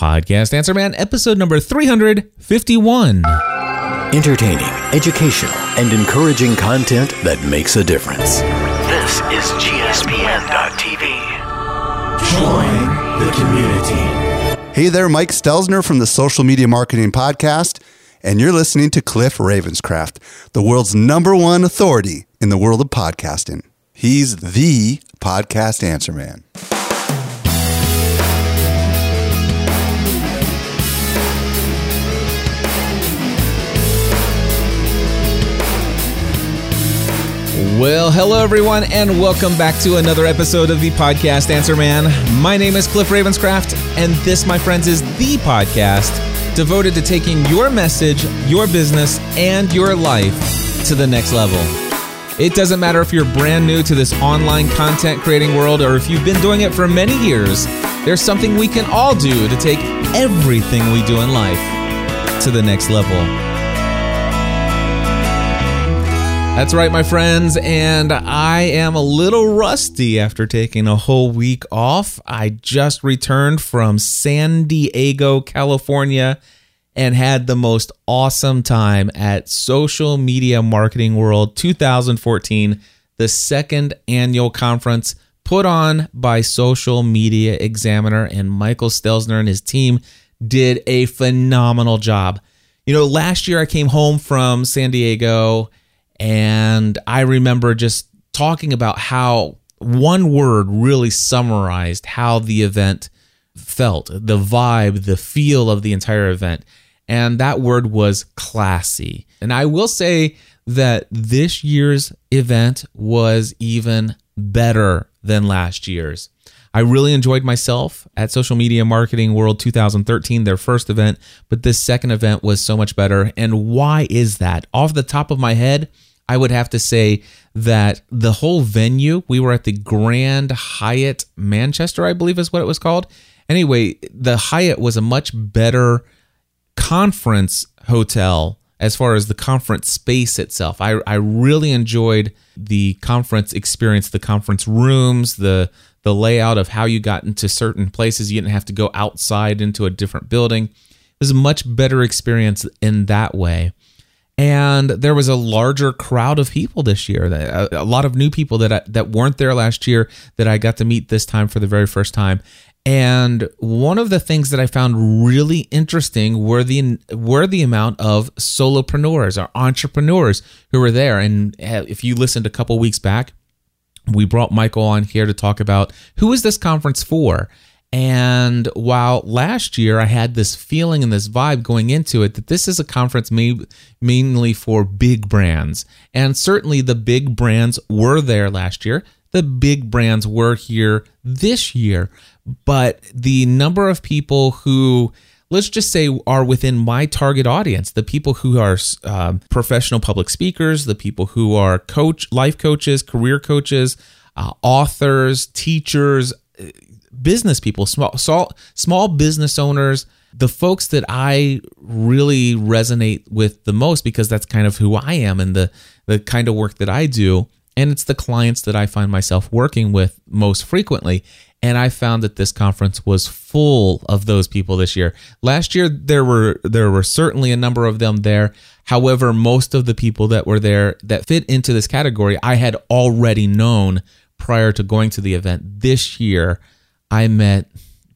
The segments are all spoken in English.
Podcast Answer Man, episode number 351. Entertaining, educational, and encouraging content that makes a difference. This is GSPN.TV. Join the community. Hey there, Mike Stelzner from the Social Media Marketing Podcast, and you're listening to Cliff Ravenscraft, the world's number one authority in the world of podcasting. He's the podcast answer man. Well, hello everyone, and welcome back to another episode of the Podcast Answer Man. My name is Cliff Ravenscraft, and this, my friends, is the podcast devoted to taking your message, your business, and your life to the next level. It doesn't matter if you're brand new to this online content creating world or if you've been doing it for many years, there's something we can all do to take everything we do in life to the next level. That's right, my friends, and I am a little rusty after taking a whole week off. I just returned from San Diego, California, and had the most awesome time at Social Media Marketing World 2014, the second annual conference put on by Social Media Examiner, and Michael Stelzner and his team did a phenomenal job. You know, last year I came home from San Diego and I remember just talking about how one word really summarized how the event felt, the vibe, the feel of the entire event. And that word was classy. And I will say that this year's event was even better than last year's. I really enjoyed myself at Social Media Marketing World 2013, their first event, but this second event was so much better. And why is that? Off the top of my head, I would have to say that the whole venue, we were at the Grand Hyatt Manchester, I believe is what it was called. Anyway, the Hyatt was a much better conference hotel as far as the conference space itself. I, I really enjoyed the conference experience, the conference rooms, the the layout of how you got into certain places. You didn't have to go outside into a different building. It was a much better experience in that way and there was a larger crowd of people this year. Uh, a, lot of new people that I, that weren't there last year that I got to meet this time for the very first time. And one of the things that I found really interesting were the were the amount of solopreneurs or entrepreneurs who were there. And uh, if you listened a couple weeks back, we brought Michael on here to talk about who is this conference for and while last year I had this feeling and this vibe going into it that this is a conference mainly for big brands, and certainly the big brands were there last year, the big brands were here this year, but the number of people who let's just say are within my target audience the people who are uh, professional public speakers the people who are coach life coaches career coaches uh, authors teachers business people, small, small, small business owners, the folks that I really resonate with the most because that's kind of who I am and the the kind of work that I do and it's the clients that I find myself working with most frequently and I found that this conference was full of those people this year. Last year there were there were certainly a number of them there. However, most of the people that were there that fit into this category I had already known prior to going to the event. This year I met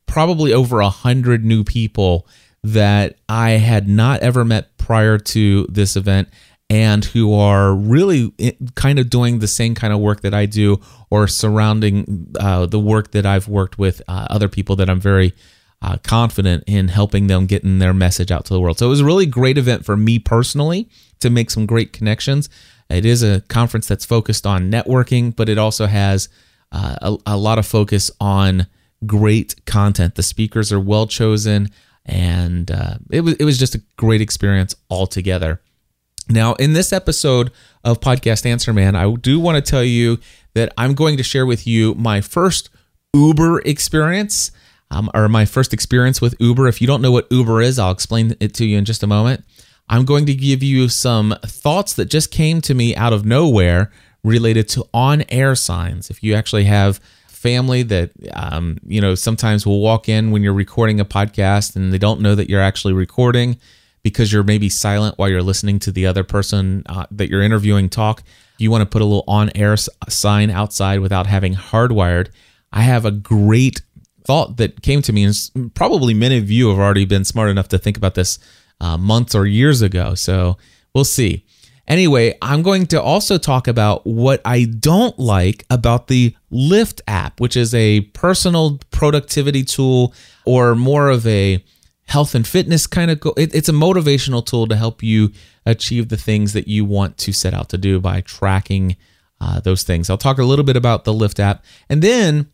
probably over a hundred new people that I had not ever met prior to this event and who are really kind of doing the same kind of work that I do or surrounding uh, the work that I've worked with uh, other people that I'm very uh, confident in helping them getting their message out to the world. So it was a really great event for me personally to make some great connections. It is a conference that's focused on networking, but it also has uh, a, a lot of focus on great content. The speakers are well chosen, and uh, it was it was just a great experience altogether. Now, in this episode of Podcast Answer Man, I do want to tell you that I'm going to share with you my first Uber experience, um, or my first experience with Uber. If you don't know what Uber is, I'll explain it to you in just a moment. I'm going to give you some thoughts that just came to me out of nowhere related to on air signs. If you actually have family that um, you know sometimes will walk in when you're recording a podcast and they don't know that you're actually recording because you're maybe silent while you're listening to the other person uh, that you're interviewing talk. You want to put a little on-air s- sign outside without having hardwired. I have a great thought that came to me, and probably many of you have already been smart enough to think about this uh, months or years ago. So we'll see. Anyway, I'm going to also talk about what I don't like about the Lift app, which is a personal productivity tool or more of a health and fitness kind of go- it, it's a motivational tool to help you achieve the things that you want to set out to do by tracking uh, those things. I'll talk a little bit about the Lift app. And then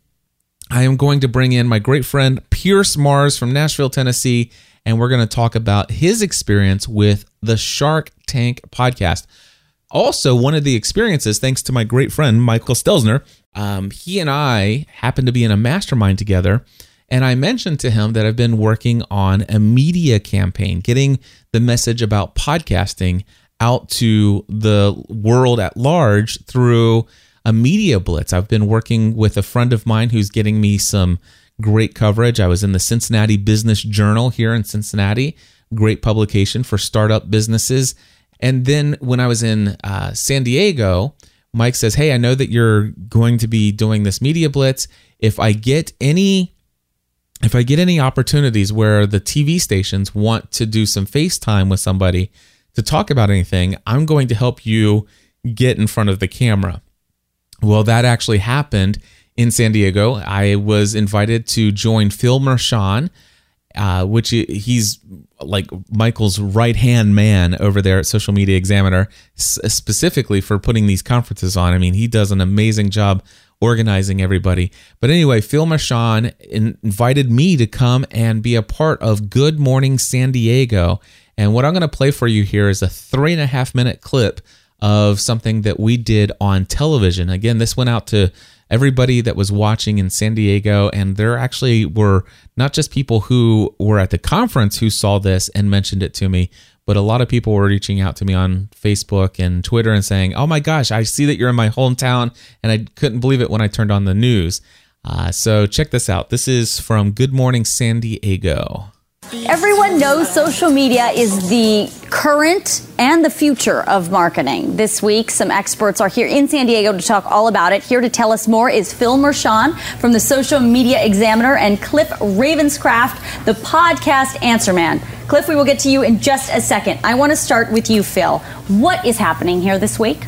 I am going to bring in my great friend Pierce Marrs from Nashville, Tennessee, and we're going to talk about his experience with the Shark Tank podcast. Also, one of the experiences, thanks to my great friend Michael Stelzner, um, he and I happened to be in a mastermind together. And I mentioned to him that I've been working on a media campaign, getting the message about podcasting out to the world at large through a media blitz. I've been working with a friend of mine who's getting me some great coverage. I was in the Cincinnati Business Journal here in Cincinnati, great publication for startup businesses. And then when I was in uh, San Diego, Mike says, Hey, I know that you're going to be doing this media blitz. If I get any if I get any opportunities where the TV stations want to do some FaceTime with somebody to talk about anything, I'm going to help you get in front of the camera. Well, that actually happened in San Diego. I was invited to join Phil Mershon, uh, which he's like Michael's right hand man over there at Social Media Examiner, specifically for putting these conferences on. I mean, he does an amazing job organizing everybody. But anyway, Phil Mershon in- invited me to come and be a part of Good Morning San Diego. And what I'm going to play for you here is a three and a half minute clip of something that we did on television. Again, this went out to everybody that was watching in San Diego, and there actually were not just people who were at the conference who saw this and mentioned it to me, but a lot of people were reaching out to me on Facebook and Twitter and saying, "Oh my gosh, I see that you're in my hometown," and I couldn't believe it when I turned on the news. Uh, so check this out. This is from Good Morning San Diego. Everyone knows social media is the current and the future of marketing. This week, some experts are here in San Diego to talk all about it. Here to tell us more is Phil Mershon from the Social Media Examiner and Cliff Ravenscraft, the podcast answer man. Cliff, we will get to you in just a second. I want to start with you, Phil. What is happening here this week?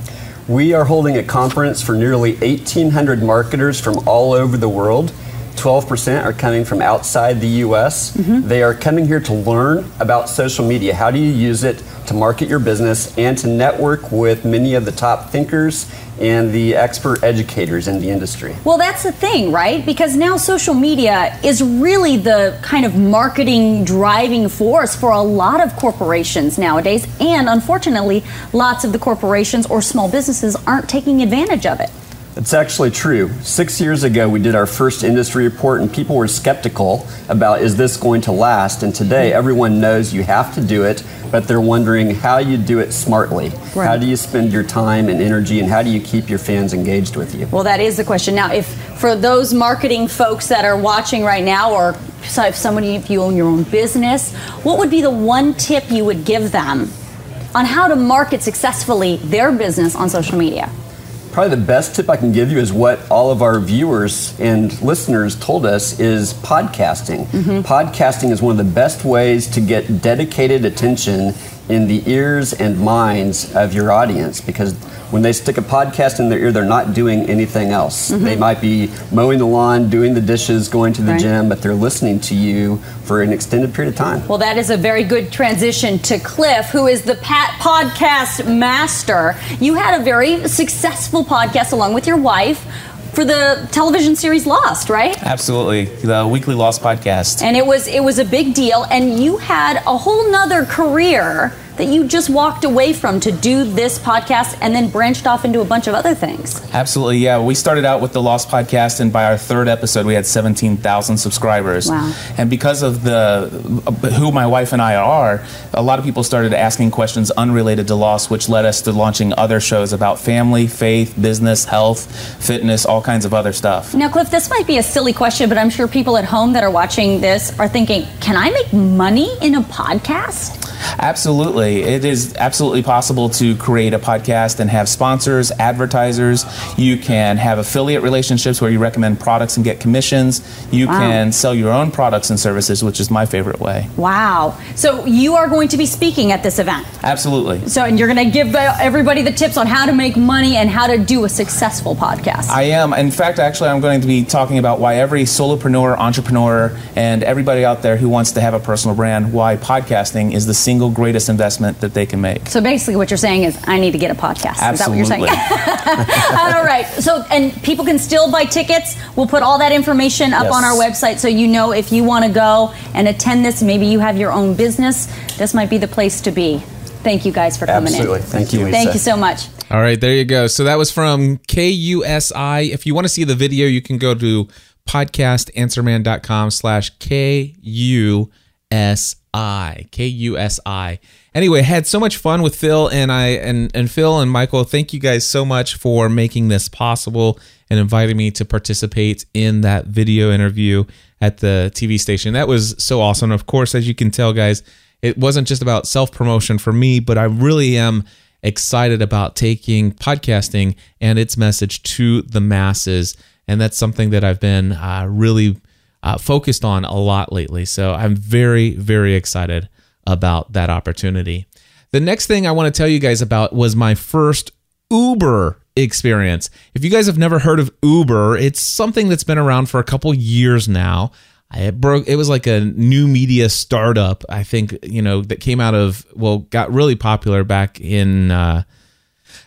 We are holding a conference for nearly 1,800 marketers from all over the world. 12% are coming from outside the US. Mm-hmm. They are coming here to learn about social media. How do you use it to market your business and to network with many of the top thinkers and the expert educators in the industry? Well, that's the thing, right? Because now social media is really the kind of marketing driving force for a lot of corporations nowadays. And unfortunately, lots of the corporations or small businesses aren't taking advantage of it. It's actually true. Six years ago, we did our first industry report, and people were skeptical about is this going to last. And today, mm-hmm. everyone knows you have to do it, but they're wondering how you do it smartly. Right. How do you spend your time and energy, and how do you keep your fans engaged with you? Well, that is the question. Now, if for those marketing folks that are watching right now, or so if somebody, if you own your own business, what would be the one tip you would give them on how to market successfully their business on social media? Probably the best tip I can give you is what all of our viewers and listeners told us is podcasting. Mm-hmm. Podcasting is one of the best ways to get dedicated attention in the ears and minds of your audience because when they stick a podcast in their ear, they're not doing anything else. Mm-hmm. They might be mowing the lawn, doing the dishes, going to the Right. gym, but they're listening to you for an extended period of time. Well, that is a very good transition to Cliff, who is the Pat podcast master. You had a very successful podcast along with your wife for the television series Lost, right? Absolutely, the Weekly Lost podcast. And it was it was a big deal, and you had a whole nother career that you just walked away from to do this podcast and then branched off into a bunch of other things. Absolutely, yeah. We started out with the Lost podcast, and by our third episode, we had 17,000 subscribers. Wow. And because of the uh, who my wife and I are, a lot of people started asking questions unrelated to Lost, which led us to launching other shows about family, faith, business, health, fitness, all kinds of other stuff. Now, Cliff, this might be a silly question, but I'm sure people at home that are watching this are thinking, can I make money in a podcast? Absolutely. It is absolutely possible to create a podcast and have sponsors, advertisers. You can have affiliate relationships where you recommend products and get commissions. You Wow. can sell your own products and services, which is my favorite way. Wow. So you are going to be speaking at this event. Absolutely. So, and you're going to give everybody the tips on how to make money and how to do a successful podcast. I am. In fact, actually, I'm going to be talking about why every solopreneur, entrepreneur, and everybody out there who wants to have a personal brand, why podcasting is the single greatest investment that they can make. so basically, what you're saying is, I need to get a podcast. Is that what you're saying? Absolutely. all right. So, and people can still buy tickets. We'll put all that information up Yes. on our website so you know if you want to go and attend this. Maybe you have your own business. This might be the place to be. Thank you guys for coming Absolutely. in. Thank you, Lisa. Thank you so much. All right, there you go. So that was from KUSI. If you want to see the video, you can go to podcastanswerman.com slash K-U-S-I. K-U-S-I. Anyway, had so much fun with Phil and I and, and Phil and Michael. Thank you guys so much for making this possible and inviting me to participate in that video interview at the TV station. That was so awesome. Of course, as you can tell, guys, it wasn't just about self promotion for me, but I really am excited about taking podcasting and its message to the masses. And that's something that I've been uh, really uh, focused on a lot lately. So I'm very, very excited about that opportunity. The next thing I want to tell you guys about was my first Uber experience. If you guys have never heard of Uber, it's something that's been around for a couple years now. It broke. It was like a new media startup. I think you know that came out of well, got really popular back in uh,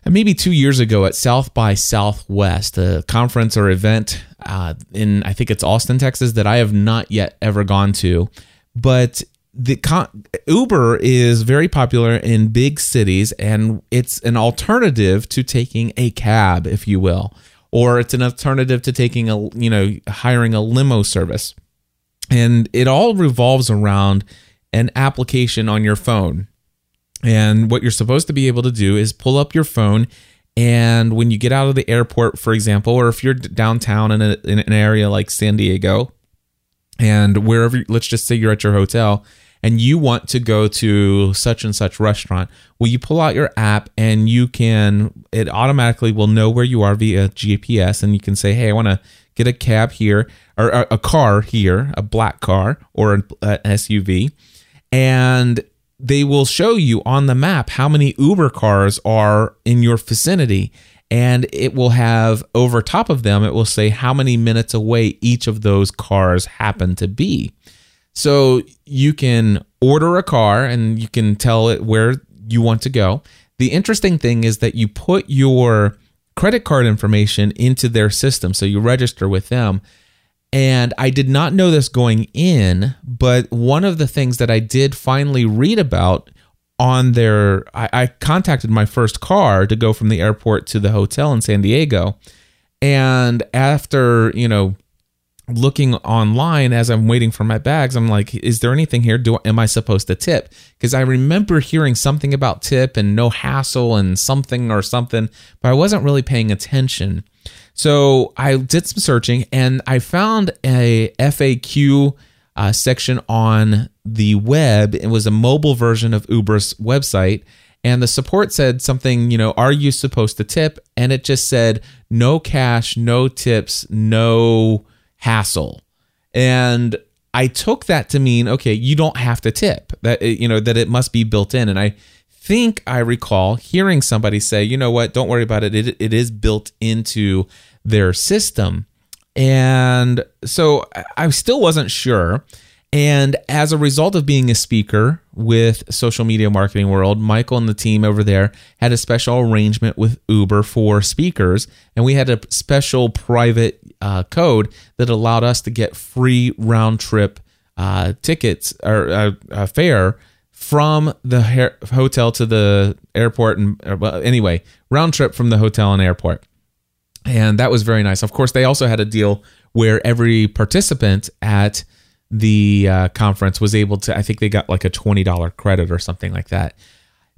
maybe two years ago at South by Southwest, a conference or event uh, in I think it's Austin, Texas, that I have not yet ever gone to. But the Uber is very popular in big cities, and it's an alternative to taking a cab, if you will, or it's an alternative to taking a you know hiring a limo service and it all revolves around an application on your phone. And what you're supposed to be able to do is pull up your phone and when you get out of the airport, for example, or if you're downtown in, a, in an area like San Diego, and wherever, let's just say you're at your hotel and you want to go to such and such restaurant, well, you pull out your app and you can, it automatically will know where you are via GPS and you can say, hey, I want to get a cab here or a, car here, a black car or an SUV. And they will show you on the map how many Uber cars are in your vicinity. And it will have over top of them, it will say how many minutes away each of those cars happen to be. So you can order a car and you can tell it where you want to go. The interesting thing is that you put your credit card information into their system. So you register with them. And I did not know this going in, but one of the things that I did finally read about on their, I, I contacted my first car to go from the airport to the hotel in San Diego. And after, you know, looking online as I'm waiting for my bags, I'm like, is there anything here? Do am I supposed to tip? Because I remember hearing something about tip and no hassle and something or something, but I wasn't really paying attention. So I did some searching and I found a FAQ uh, section on the web. It was a mobile version of Uber's website. And the support said something, you know, are you supposed to tip? And it just said, no cash, no tips, no hassle. And I took that to mean, okay, you don't have to tip. That you know that it must be built in. And I think I recall hearing somebody say, you know what, don't worry about it. It, it is built into their system. And so I- still wasn't sure. And as a result of being a speaker with Social Media Marketing World, Michael and the team over there had a special arrangement with Uber for speakers. And we had a special private uh, code that allowed us to get free round trip uh, tickets or uh, fare from the hair, hotel to the airport and uh, anyway round trip from the hotel and airport. And that was very nice. Of course they also had a deal where every participant at the uh, conference was able to i think they got like a $20 credit or something like that.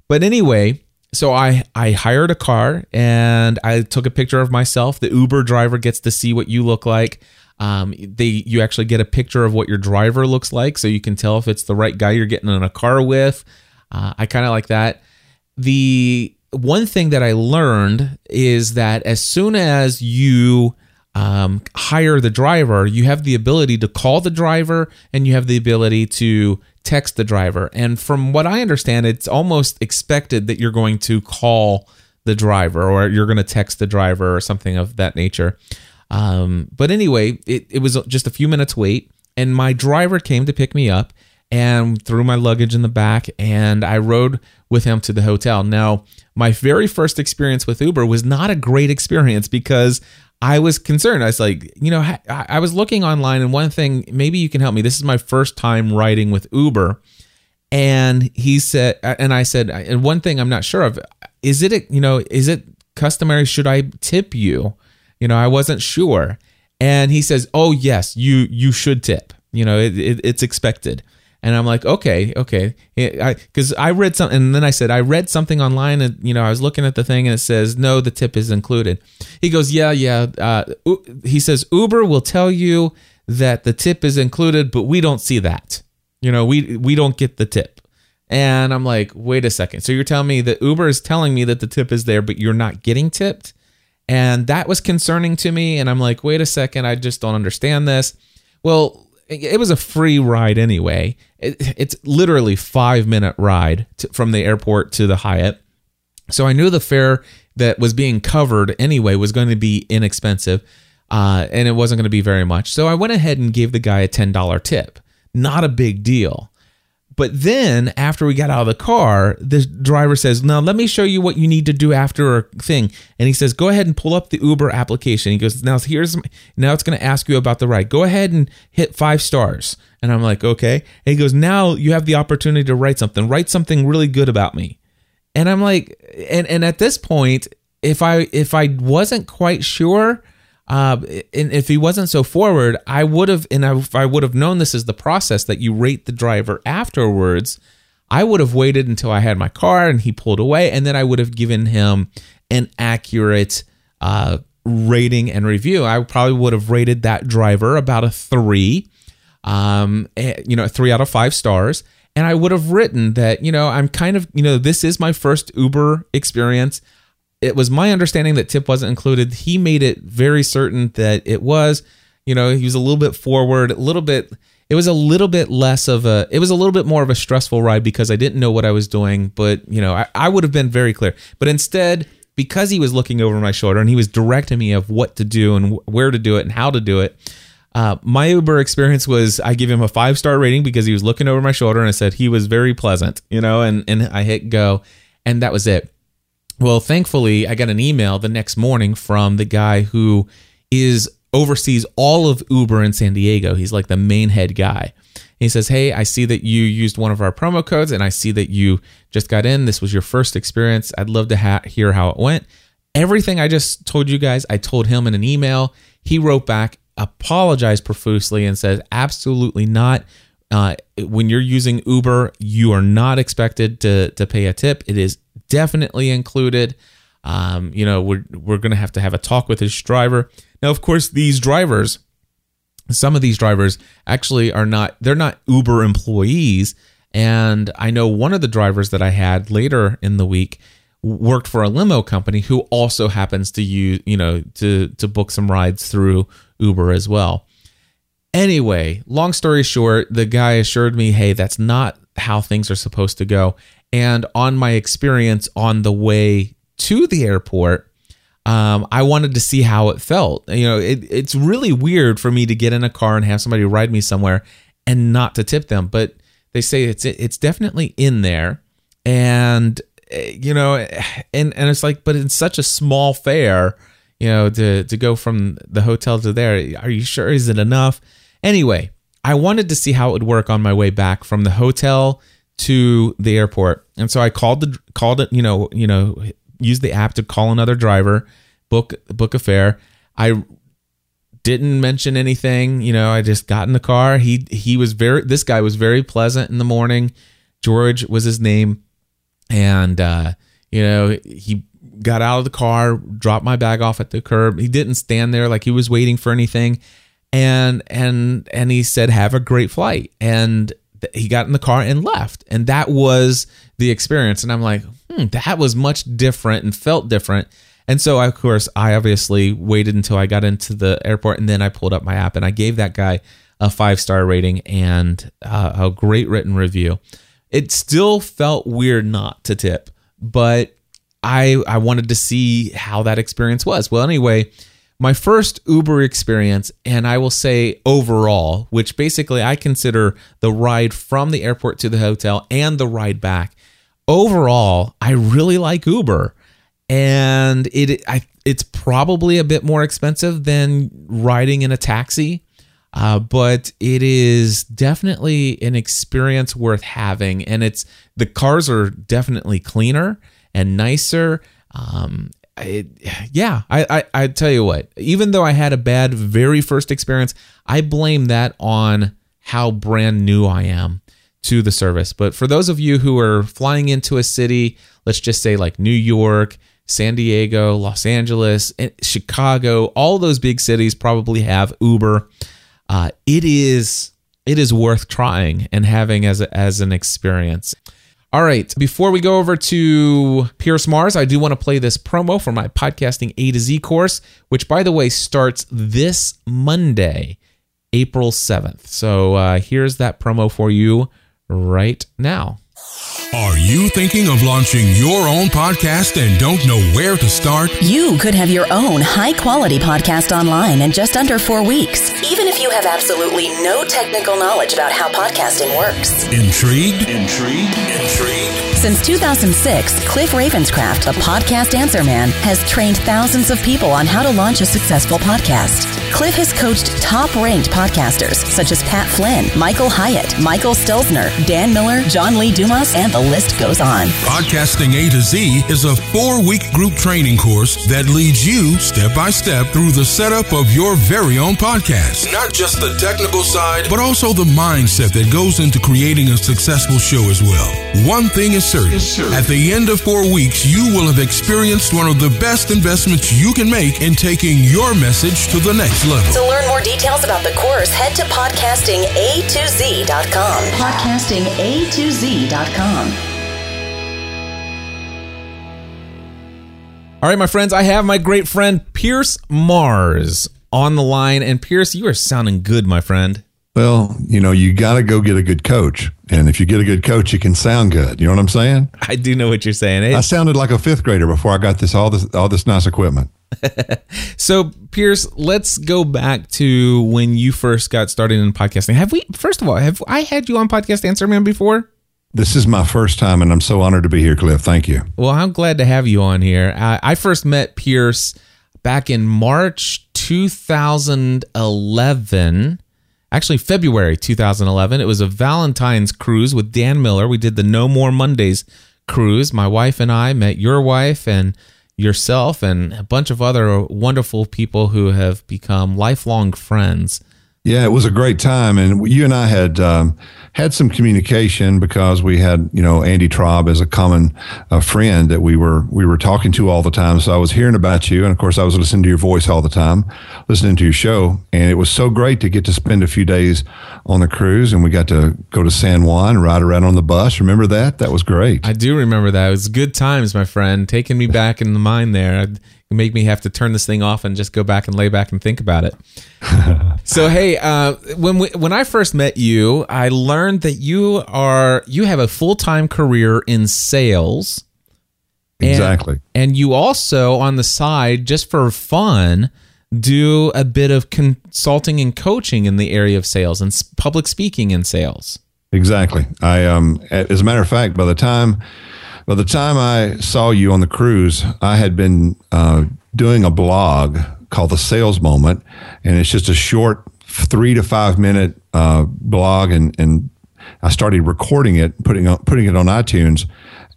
But anyway so i i hired a car and i took a picture of myself. The uber driver gets to see what you look like um, they you actually get a picture of what your driver looks like, so you can tell if it's the right guy you're getting in a car with. Uh, I kind of like that. The one thing that I learned is that as soon as you um, hire the driver, you have the ability to call the driver and you have the ability to text the driver. And from what I understand, it's almost expected that you're going to call the driver or you're going to text the driver or something of that nature. Um, but anyway, it, it was just a few minutes wait, and my driver came to pick me up and threw my luggage in the back, and I rode with him to the hotel. Now, my very first experience with Uber was not a great experience because I was concerned. I was like, you know, I, was looking online, and one thing, maybe you can help me. This is my first time riding with Uber. And he said, and I said, and one thing I'm not sure of, is it, you know, is it customary? Should I tip you? You know, I wasn't sure. And he says, "Oh yes, you you should tip. You know, it, it, it's expected." And I'm like, okay, okay, because I, I, read something, and then I said I read something online, and you know, I was looking at the thing, and it says no, the tip is included. He goes, yeah, yeah. Uh, he says Uber will tell you that the tip is included, but we don't see that. You know, we we don't get the tip. And I'm like, wait a second. So you're telling me that Uber is telling me that the tip is there, but you're not getting tipped? And that was concerning to me. And I'm like, wait a second, I just don't understand this. Well, it was a free ride anyway. it's literally five minute ride to, from the airport to the Hyatt. So I knew the fare that was being covered anyway was going to be inexpensive, uh, and it wasn't going to be very much. So I went ahead and gave the guy a ten dollar tip. Not a big deal. But then after we got out of the car, the driver says, Now let me show you what you need to do after a thing. And he says, Go ahead and pull up the Uber application. He goes, Now here's now it's gonna ask you about the ride. Go ahead and hit five stars. And I'm like, okay. And he goes, Now you have the opportunity to write something. Write something really good about me. And I'm like, and and at this point, if I if I wasn't quite sure, uh, and if he wasn't so forward, I would have, and I would have known this is the process that you rate the driver afterwards, I would have waited until I had my car and he pulled away, and then I would have given him an accurate uh, rating and review. I probably would have rated that driver about a three, um, eh, you know, three out of five stars. And I would have written that, you know, I'm kind of, you know, this is my first Uber experience it was my understanding that tip wasn't included. He made it very certain that it was. You know, he was a little bit forward, a little bit. It was a little bit less of a. It was a little bit more of a stressful ride because I didn't know what I was doing. But you know, I, I would have been very clear. But instead, because he was looking over my shoulder and he was directing me of what to do and where to do it and how to do it. Uh, my Uber experience was I give him a five star rating because he was looking over my shoulder and I said he was very pleasant, you know, and and I hit go, and that was it. Well, thankfully, I got an email the next morning from the guy who is oversees all of Uber in San Diego. He's like the main head guy. He says, Hey, I see that you used one of our promo codes and I see that you just got in. This was your first experience. I'd love to ha- hear how it went. Everything I just told you guys, I told him in an email. He wrote back, apologized profusely, and says, Absolutely not. Uh, when you're using Uber, you are not expected to, to pay a tip. It is definitely included. Um, you know, we're we're gonna have to have a talk with his driver. Now, of course, these drivers, some of these drivers actually are not they're not Uber employees. And I know one of the drivers that I had later in the week worked for a limo company who also happens to use, you know, to to book some rides through Uber as well. Anyway, long story short, the guy assured me, "Hey, that's not how things are supposed to go." And on my experience on the way to the airport, um, I wanted to see how it felt. You know, it, it's really weird for me to get in a car and have somebody ride me somewhere and not to tip them, but they say it's it's definitely in there, and eh, you know, and and it's like, but it's such a small fare, you know, to to go from the hotel to there. Are you sure? Is it enough? Anyway, I wanted to see how it would work on my way back from the hotel to the airport, and so I called the called it. You know, you know, used the app to call another driver, book book a fare. I didn't mention anything. You know, I just got in the car. He he was very. This guy was very pleasant in the morning. George was his name, and uh, you know he got out of the car, dropped my bag off at the curb. He didn't stand there like he was waiting for anything, and and and he said, "Have a great flight." And th- he got in the car and left, and that was the experience. And I'm like, hmm, that was much different and felt different. And so, of course, I obviously waited until I got into the airport, and then I pulled up my app and I gave that guy a five star rating and uh, a great written review. It still felt weird not to tip, but I I wanted to see how that experience was. Well, anyway, my first Uber experience, and I will say overall, which basically I consider the ride from the airport to the hotel and the ride back. Overall, I really like Uber, and it I it's probably a bit more expensive than riding in a taxi. Uh, but it is definitely an experience worth having, and it's the cars are definitely cleaner and nicer. Um, it, yeah, I, I I tell you what, even though I had a bad very first experience, I blame that on how brand new I am to the service. But for those of you who are flying into a city, let's just say like New York, San Diego, Los Angeles, Chicago, all those big cities probably have Uber. Uh, it is it is worth trying and having as a, as an experience. All right, before we go over to Pierce Marrs, I do want to play this promo for my podcasting A to Z course, which by the way starts this Monday, April 7th. So uh, here's that promo for you right now. Are you thinking of launching your own podcast and don't know where to start? You could have your own high quality podcast online in just under four weeks, even if you have absolutely no technical knowledge about how podcasting works. Intrigued? Intrigued? Intrigued? Since 2006, Cliff Ravenscraft, a podcast answer man, has trained thousands of people on how to launch a successful podcast. Cliff has coached top ranked podcasters such as Pat Flynn, Michael Hyatt, Michael Stelzner, Dan Miller, John Lee Dumas, and the list goes on. Podcasting A to Z is a four week group training course that leads you step by step through the setup of your very own podcast. Not just the technical side, but also the mindset that goes into creating a successful show as well. One thing is certain at the end of four weeks, you will have experienced one of the best investments you can make in taking your message to the next level. To learn more details about the course, head to podcastinga2z.com. Podcastinga2z.com. All right, my friends, I have my great friend Pierce Marrs on the line. And Pierce, you are sounding good, my friend. Well, you know, you got to go get a good coach. And if you get a good coach, you can sound good. You know what I'm saying? I do know what you're saying. It- I sounded like a fifth grader before I got this all this all this nice equipment. so, Pierce, let's go back to when you first got started in podcasting. Have we, first of all, have I had you on Podcast Answer Man before? This is my first time, and I'm so honored to be here, Cliff. Thank you. Well, I'm glad to have you on here. I, I first met Pierce back in March 2011. Actually, February 2011. It was a Valentine's cruise with Dan Miller. We did the No More Mondays cruise. My wife and I met your wife and yourself and a bunch of other wonderful people who have become lifelong friends. Yeah, it was a great time, and you and I had um, had some communication because we had you know Andy Traub as a common uh, friend that we were we were talking to all the time. So I was hearing about you, and of course I was listening to your voice all the time, listening to your show, and it was so great to get to spend a few days on the cruise, and we got to go to San Juan, ride around on the bus. Remember that? That was great. I do remember that. It was good times, my friend, taking me back in the mind there. It make me have to turn this thing off and just go back and lay back and think about it. so hey, uh, when we, when I first met you, I learned that you are you have a full time career in sales. Exactly. and you also on the side, just for fun, do a bit of consulting and coaching in the area of sales and public speaking in sales. Exactly. I um as a matter of fact, by the time by the time I saw you on the cruise, I had been uh, doing a blog called the Sales Moment, and it's just a short three to five minute uh, blog and and I started recording it, putting putting it on iTunes,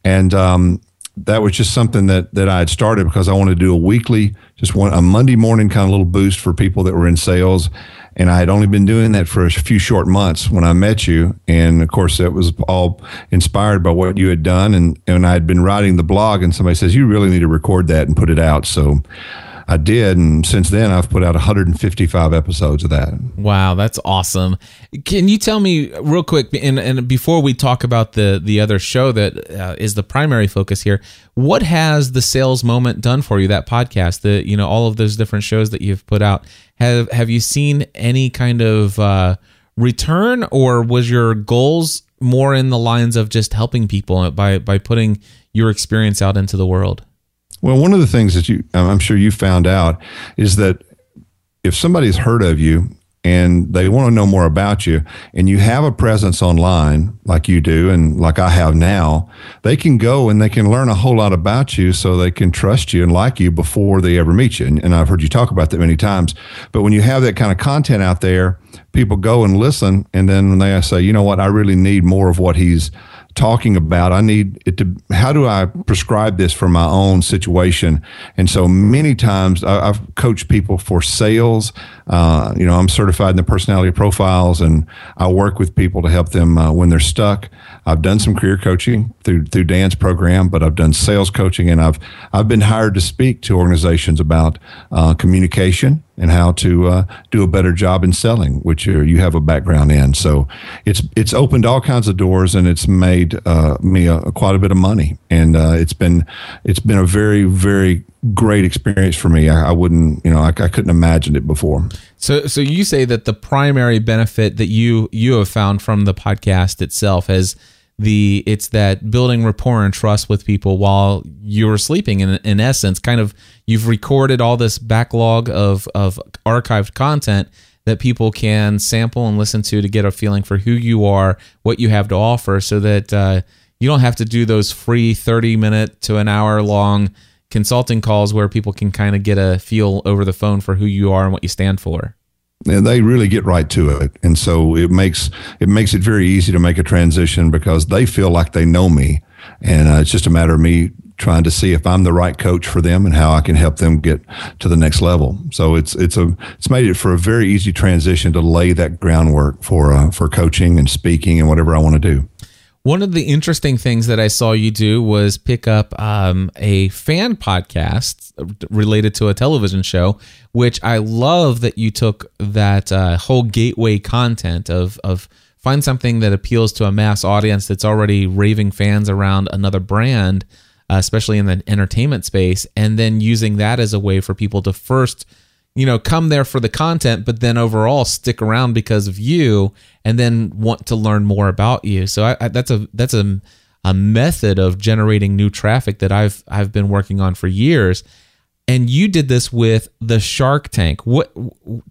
and um, that was just something that that I had started because I wanted to do a weekly, just one a Monday morning kind of little boost for people that were in sales. And I had only been doing that for a few short months when I met you. And of course, that was all inspired by what you had done. And, and I had been writing the blog, and somebody says, You really need to record that and put it out. So I did, and since then I've put out 155 episodes of that. Wow, that's awesome. Can you tell me real quick, and, and before we talk about the the other show that uh, is the primary focus here, what has the sales moment done for you? That podcast, the you know all of those different shows that you've put out, have have you seen any kind of uh, return, or was your goals more in the lines of just helping people by by putting your experience out into the world? Well, one of the things that you, I'm sure you found out is that if somebody's heard of you and they want to know more about you and you have a presence online like you do and like I have now, they can go and they can learn a whole lot about you so they can trust you and like you before they ever meet you. And, and I've heard you talk about that many times. But when you have that kind of content out there, people go and listen and then they say, you know what, I really need more of what he's talking about. I need it to, how do I prescribe this for my own situation? And so many times I, have coached people for sales. Uh, you know, I'm certified in the personality profiles and I work with people to help them uh, when they're stuck. I've done some career coaching through, through Dan's program, but I've done sales coaching and I've, I've been hired to speak to organizations about uh, communication and how to uh, do a better job in selling, which you have a background in. So it's it's opened all kinds of doors, and it's made uh, me a, quite a bit of money, and uh, it's been it's been a very very great experience for me. I, I wouldn't, you know, I, I, couldn't imagine it before. So, so you say that the primary benefit that you you have found from the podcast itself has the it's that building rapport and trust with people while you're sleeping in, in essence kind of you've recorded all this backlog of of archived content that people can sample and listen to to get a feeling for who you are what you have to offer so that uh, you don't have to do those free 30 minute to an hour long consulting calls where people can kind of get a feel over the phone for who you are and what you stand for and they really get right to it and so it makes it makes it very easy to make a transition because they feel like they know me and uh, it's just a matter of me trying to see if I'm the right coach for them and how I can help them get to the next level. So it's it's a it's made it for a very easy transition to lay that groundwork for uh, for coaching and speaking and whatever I want to do. One of the interesting things that I saw you do was pick up um, a fan podcast related to a television show, which I love that you took that uh, whole gateway content of of find something that appeals to a mass audience that's already raving fans around another brand, uh, especially in the entertainment space, and then using that as a way for people to first you know, come there for the content, but then overall stick around because of you, and then want to learn more about you. So I, I, that's a that's a a method of generating new traffic that I've I've been working on for years. And you did this with the Shark Tank. What?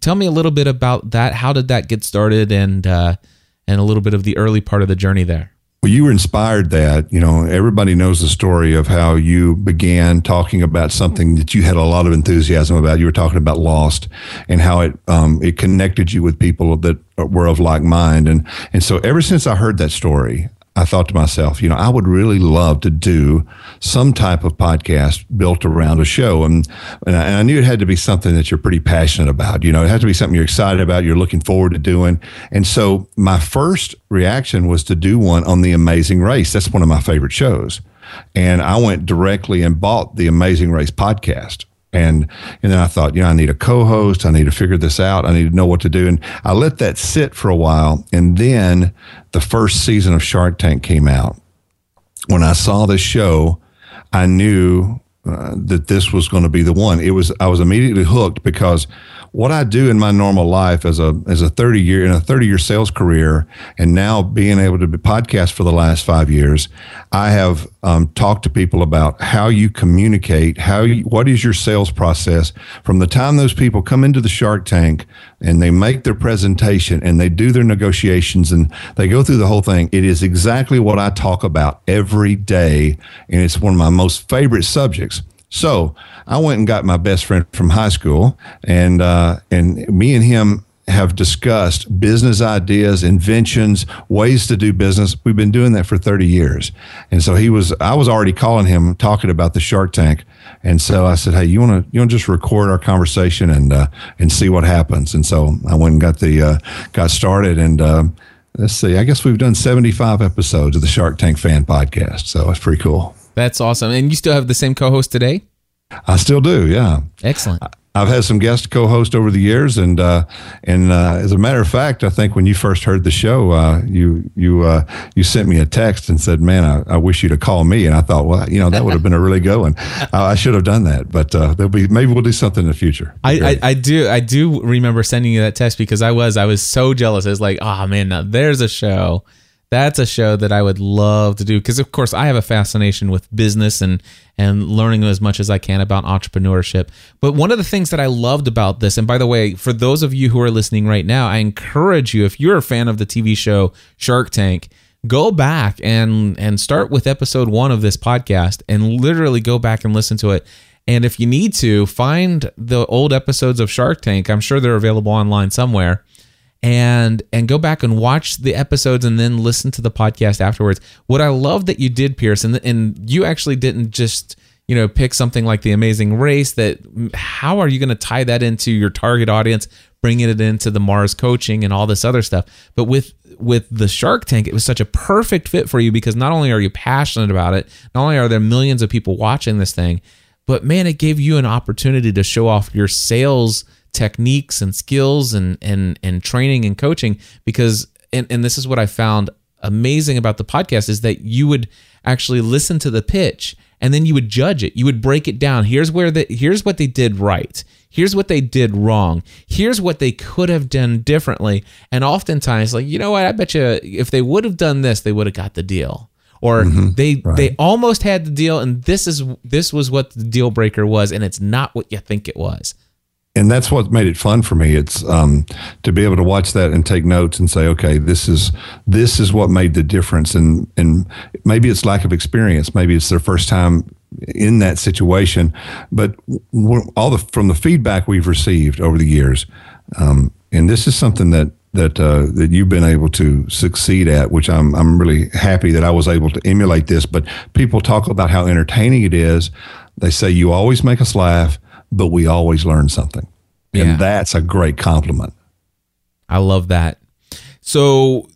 Tell me a little bit about that. How did that get started, and uh, and a little bit of the early part of the journey there. Well, you were inspired that, you know, everybody knows the story of how you began talking about something that you had a lot of enthusiasm about. You were talking about Lost and how it um, it connected you with people that were of like mind. And and so ever since I heard that story, I thought to myself, you know, I would really love to do some type of podcast built around a show. And, and I, and, I, knew it had to be something that you're pretty passionate about. You know, it has to be something you're excited about, you're looking forward to doing. And so my first reaction was to do one on The Amazing Race. That's one of my favorite shows. And I went directly and bought the Amazing Race podcast. And and then I thought, you know, I need a co-host. I need to figure this out. I need to know what to do. And I let that sit for a while. And then the first season of Shark Tank came out. When I saw this show, I knew uh, that this was going to be the one. It was I was immediately hooked because what I do in my normal life as a as a 30 year in a 30 year sales career and now being able to be podcast for the last five years, I have um, talked to people about how you communicate, how you, what is your sales process from the time those people come into the Shark Tank and they make their presentation and they do their negotiations and they go through the whole thing. It is exactly what I talk about every day, and it's one of my most favorite subjects. So I went and got my best friend from high school, and uh, and me and him have discussed business ideas, inventions, ways to do business. We've been doing that for 30 years. And so he was, I was already calling him talking about the Shark Tank. And so I said, Hey, you want to, you want to just record our conversation and, uh, and see what happens. And so I went and got the, uh, got started and, uh, let's see, I guess we've done 75 episodes of the Shark Tank fan podcast. So it's pretty cool. That's awesome. And you still have the same co-host today? I still do. Yeah. Excellent. I've had some guest co-hosts over the years, and uh, and uh, as a matter of fact, I think when you first heard the show, uh, you you uh, you sent me a text and said, "Man, I, I, wish you to call me." And I thought, well, you know, that would have been a really good one. I should have done that, but uh, there'll be maybe we'll do something in the future. I, I, I do I do remember sending you that text because I was I was so jealous. I was like, oh man, now there's a show that's a show that I would love to do because, of course, I have a fascination with business and and learning as much as I can about entrepreneurship. But one of the things that I loved about this, and by the way, for those of you who are listening right now, I encourage you if you're a fan of the TV show Shark Tank, go back and and start with episode one of this podcast and literally go back and listen to it. And if you need to, find the old episodes of Shark Tank. I'm sure they're available online somewhere and and go back and watch the episodes and then listen to the podcast afterwards. What I love that you did, Pierce, and and you actually didn't just you know pick something like the Amazing Race. That mm, how are you going to tie that into your target audience, bringing it into the Marrs coaching and all this other stuff? But with with the Shark Tank, it was such a perfect fit for you because not only are you passionate about it, not only are there millions of people watching this thing, but man, it gave you an opportunity to show off your sales techniques and skills and and and training and coaching because and, and this is what I found amazing about the podcast is that you would actually listen to the pitch and then you would judge it. You would break it down. Here's where the here's what they did right. Here's what they did wrong. Here's what they could have done differently. And oftentimes, like, you know what, I bet you if they would have done this, they would have got the deal. Or mm-hmm, they right. they almost had the deal and this is this was what the deal breaker was, and it's not what you think it was and that's what made it fun for me. It's um, to be able to watch that and take notes and say, okay, this is this is what made the difference, and and maybe it's lack of experience, maybe it's their first time in that situation, but all the from the feedback we've received over the years, um, and this is something that that uh, that you've been able to succeed at, which I'm I'm really happy that I was able to emulate this. But people talk about how entertaining it is. They say you always make us laugh but we always learn something. And that's a great compliment. I love that. So,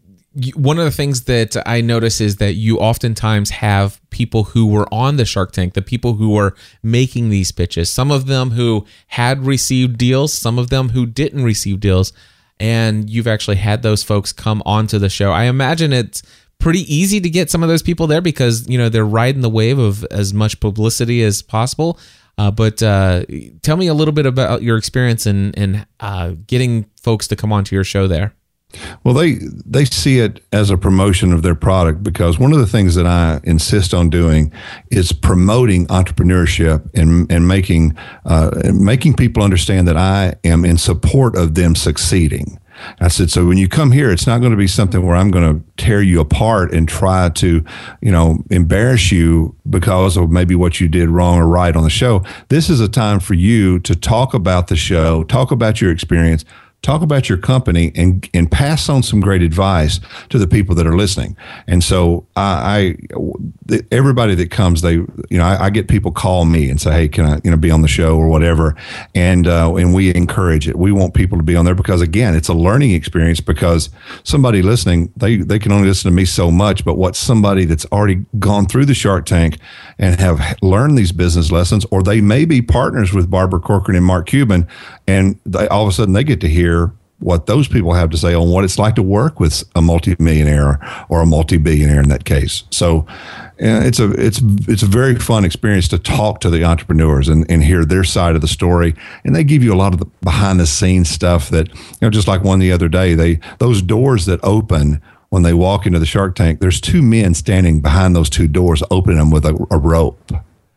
one of the things that I notice is that you oftentimes have people who were on the Shark Tank, the people who were making these pitches, some of them who had received deals, some of them who didn't receive deals, and you've actually had those folks come onto the show. I imagine it's pretty easy to get some of those people there because, you know, they're riding the wave of as much publicity as possible. Uh, but uh, tell me a little bit about your experience in in uh, getting folks to come onto your show there. Well, they they see it as a promotion of their product because one of the things that I insist on doing is promoting entrepreneurship and and making uh, making people understand that I am in support of them succeeding. I said, so when you come here, it's not going to be something where I'm going to tear you apart and try to, you know, embarrass you because of maybe what you did wrong or right on the show. This is a time for you to talk about the show, talk about your experience, talk about your company and and pass on some great advice to the people that are listening. And so I, I everybody that comes, they you know I, I, get people call me and say, hey, can I you know be on the show or whatever, and uh, and we encourage it. We want people to be on there because again, it's a learning experience because somebody listening they they can only listen to me so much, but what somebody that's already gone through the Shark Tank and have learned these business lessons, or they may be partners with Barbara Corcoran and Mark Cuban, and they, all of a sudden they get to hear what those people have to say on what it's like to work with a multimillionaire or a multi-billionaire in that case. So it's a it's it's a very fun experience to talk to the entrepreneurs and, and hear their side of the story. And they give you a lot of the behind the scenes stuff that you know, just like one the other day, they those doors that open when they walk into the Shark Tank, there's two men standing behind those two doors, opening them with a, a rope.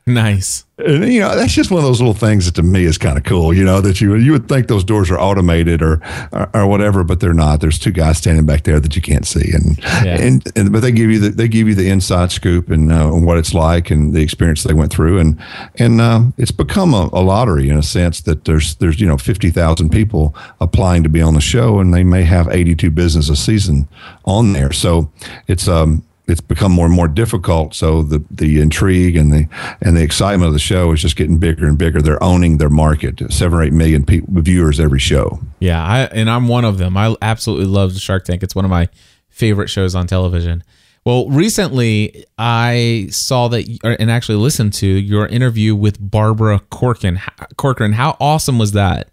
Nice. And you know, that's just one of those little things that to me is kind of cool. You know, that you you would think those doors are automated or, or or whatever, but they're not. There's two guys standing back there that you can't see, and Yeah. and, and but they give you the they give you the inside scoop and uh, what it's like and the experience they went through, and and um, it's become a, a lottery in a sense that there's there's you know fifty thousand people applying to be on the show, and they may have eighty two business a season on there. So it's um it's become more and more difficult. So the the intrigue and the and the excitement of the show is just getting bigger and bigger. They're owning their market. Seven or eight million people, viewers every show. Yeah, I and I'm one of them. I absolutely love Shark Tank. It's one of my favorite shows on television. Well, recently I saw that and actually listened to your interview with Barbara Corcoran. Corcoran, how awesome was that?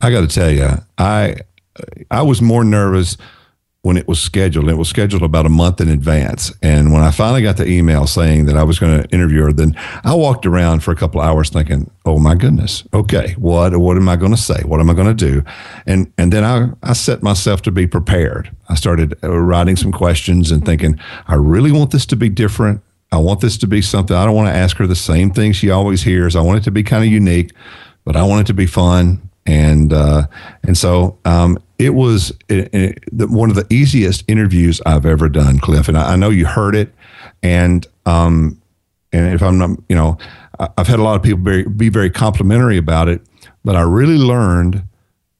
I got to tell you, I I was more nervous when it was scheduled. It was scheduled about a month in advance, and when I finally got the email saying that I was going to interview her, then I walked around for a couple hours thinking, "Oh my goodness, okay, what what am I going to say? What am I going to do?" And and then I I set myself to be prepared. I started uh, writing some questions and thinking, I really want this to be different. I want this to be something. I don't want to ask her the same thing she always hears. I want it to be kind of unique, but I want it to be fun. And uh, and so um, it was it, it, one of the easiest interviews I've ever done, Cliff. And I, I know you heard it. And um, and if I'm not, you know, I- I've had a lot of people very, be very complimentary about it, but I really learned,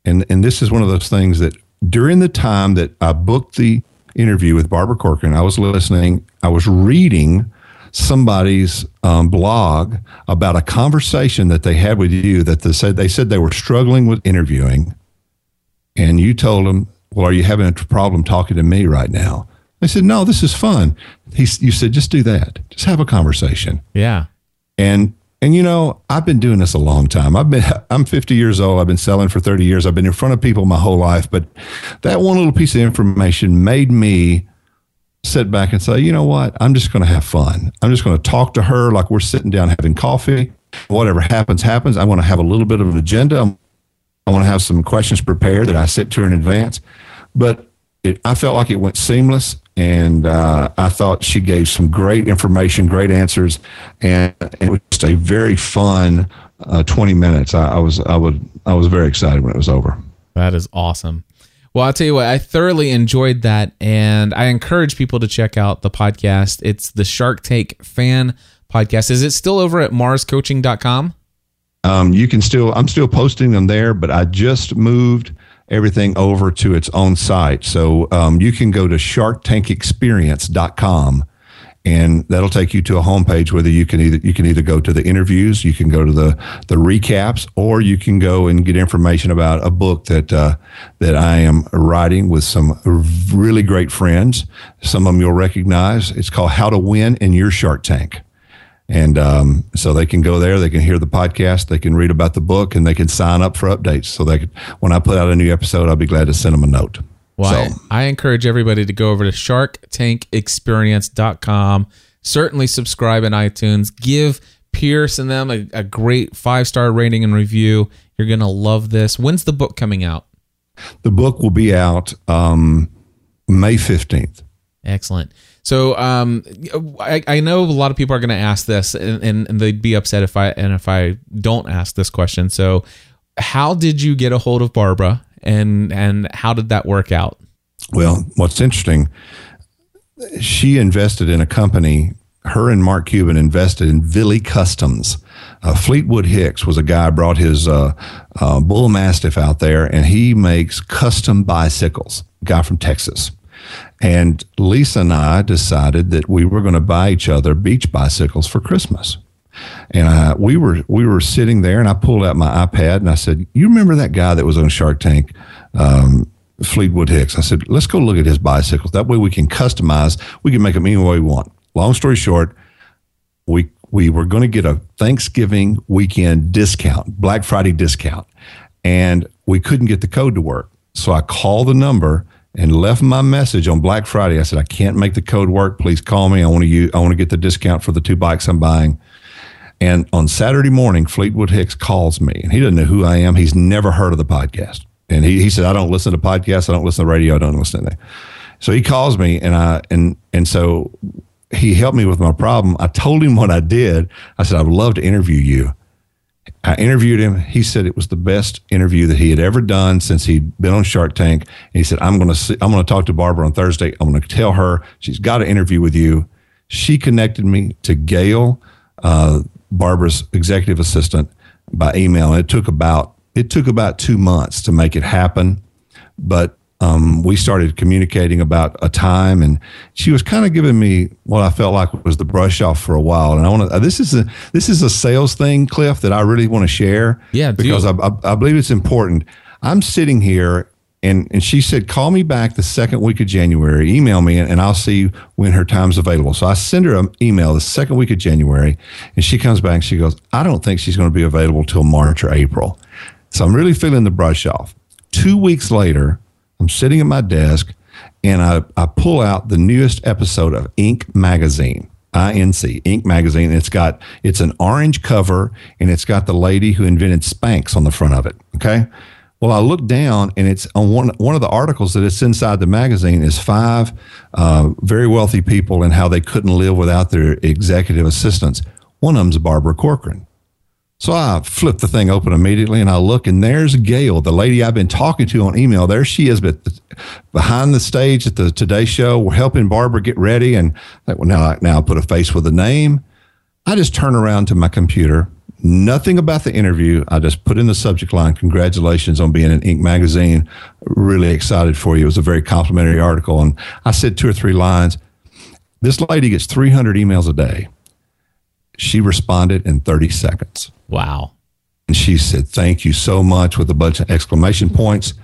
and and this is one of those things that during the time that I booked the interview with Barbara Corcoran, I was listening, I was reading somebody's um, blog about a conversation that they had with you that they said they said they were struggling with interviewing, and you told them, "Well, are you having a problem talking to me right now?" They said, "No, this is fun." He, you said, "Just do that. Just have a conversation." Yeah. And and you know, I've been doing this a long time. I've been I'm 50 years old. I've been selling for 30 years. I've been in front of people my whole life, but that one little piece of information made me sit back and say, "You know what? I'm just going to have fun. I'm just going to talk to her like we're sitting down having coffee. Whatever happens happens. I want to have a little bit of an agenda. I want to have some questions prepared that I sent to her in advance." But it, I felt like it went seamless, and uh, I thought she gave some great information, great answers, and it was just a very fun uh, 20 minutes. I, I was I would I was very excited when it was over. That is awesome. Well, I'll tell you what, I thoroughly enjoyed that. And I encourage people to check out the podcast. It's the Shark Tank fan podcast. Is it still over at marrscoaching.com? Um, you can still I'm still posting them there, but I just moved everything over to its own site. So um, you can go to sharktankexperience.com and that'll take you to a homepage whether you can either you can either go to the interviews, you can go to the the recaps, or you can go and get information about a book that uh, that I am writing with some really great friends. Some of them you'll recognize. It's called How to Win in Your Shark Tank. And um, so they can go there, they can hear the podcast, they can read about the book, and they can sign up for updates. So they when I put out a new episode, I'll be glad to send them a note. Well, so, I, I encourage everybody to go over to sharktankexperience.com. Certainly subscribe in iTunes. Give Pierce and them a, a great five star rating and review. You're going to love this. When's the book coming out? the book will be out um, May 15th. Excellent. So um, I, I know a lot of people are going to ask this, and, and, and they'd be upset if I and if I don't ask this question. So, how did you get a hold of Barbara, and and how did that work out? Well, what's interesting, she invested in a company. Her and Mark Cuban invested in Villy Customs. Uh, Fleetwood Hicks was a guy brought his uh, uh, bull mastiff out there, and he makes custom bicycles. Guy from Texas. And Lisa and I decided that we were going to buy each other beach bicycles for Christmas. And I, we were we were sitting there, and I pulled out my iPad and I said, "You remember that guy that was on Shark Tank, um, Fleetwood Hicks?" I said, "Let's go look at his bicycles. That way we can customize. We can make them any way we want." Long story short, we we were going to get a Thanksgiving weekend discount, Black Friday discount, and we couldn't get the code to work. So I called the number and left my message on Black Friday. I said, I can't make the code work. Please call me. I want to I want to get the discount for the two bikes I'm buying. And on Saturday morning, Fleetwood Hicks calls me, and he doesn't know who I am. He's never heard of the podcast, and he, he said, I don't listen to podcasts. I don't listen to radio. I don't listen to anything. So he calls me, and I and and so he helped me with my problem. I told him what I did. I said, I would love to interview you. I interviewed him. He said it was the best interview that he had ever done since he'd been on Shark Tank. And he said, "I'm going to I'm going to talk to Barbara on Thursday. I'm going to tell her she's got an interview with you." She connected me to Gail, uh, Barbara's executive assistant, by email. And it took about it took about two months to make it happen, but um, we started communicating about a time, and she was kind of giving me what I felt like was the brush off for a while. And I want to. This is a this is a sales thing, Cliff, that I really want to share. Yeah, because I, I, I believe it's important. I'm sitting here. And, and she said, call me back the second week of January. Email me, and, I'll see when her time's available. So I send her an email the second week of January, and she comes back and she goes, I don't think she's going to be available till March or April. So I'm really feeling the brush off. Two weeks later, I'm sitting at my desk and I, I pull out the newest episode of Inc. magazine. INC, Inc. magazine. It's got it's an orange cover and it's got the lady who invented Spanx on the front of it. Okay. Well, I look down and it's on one one of the articles that it's inside the magazine is five uh, very wealthy people and how they couldn't live without their executive assistants. One of them's Barbara Corcoran. So I flip the thing open immediately and I look, and there's Gail, the lady I've been talking to on email. There she is, but behind the stage at the Today Show, we're helping Barbara get ready. And I well, now, now I put a face with a name. I just turn around to my computer, nothing about the interview. I just put in the subject line, congratulations on being in Inc. magazine. Really excited for you. It was a very complimentary article. And I said two or three lines. This lady gets 300 emails a day. She responded in 30 seconds. Wow. And she said, "Thank you so much" with a bunch of exclamation points,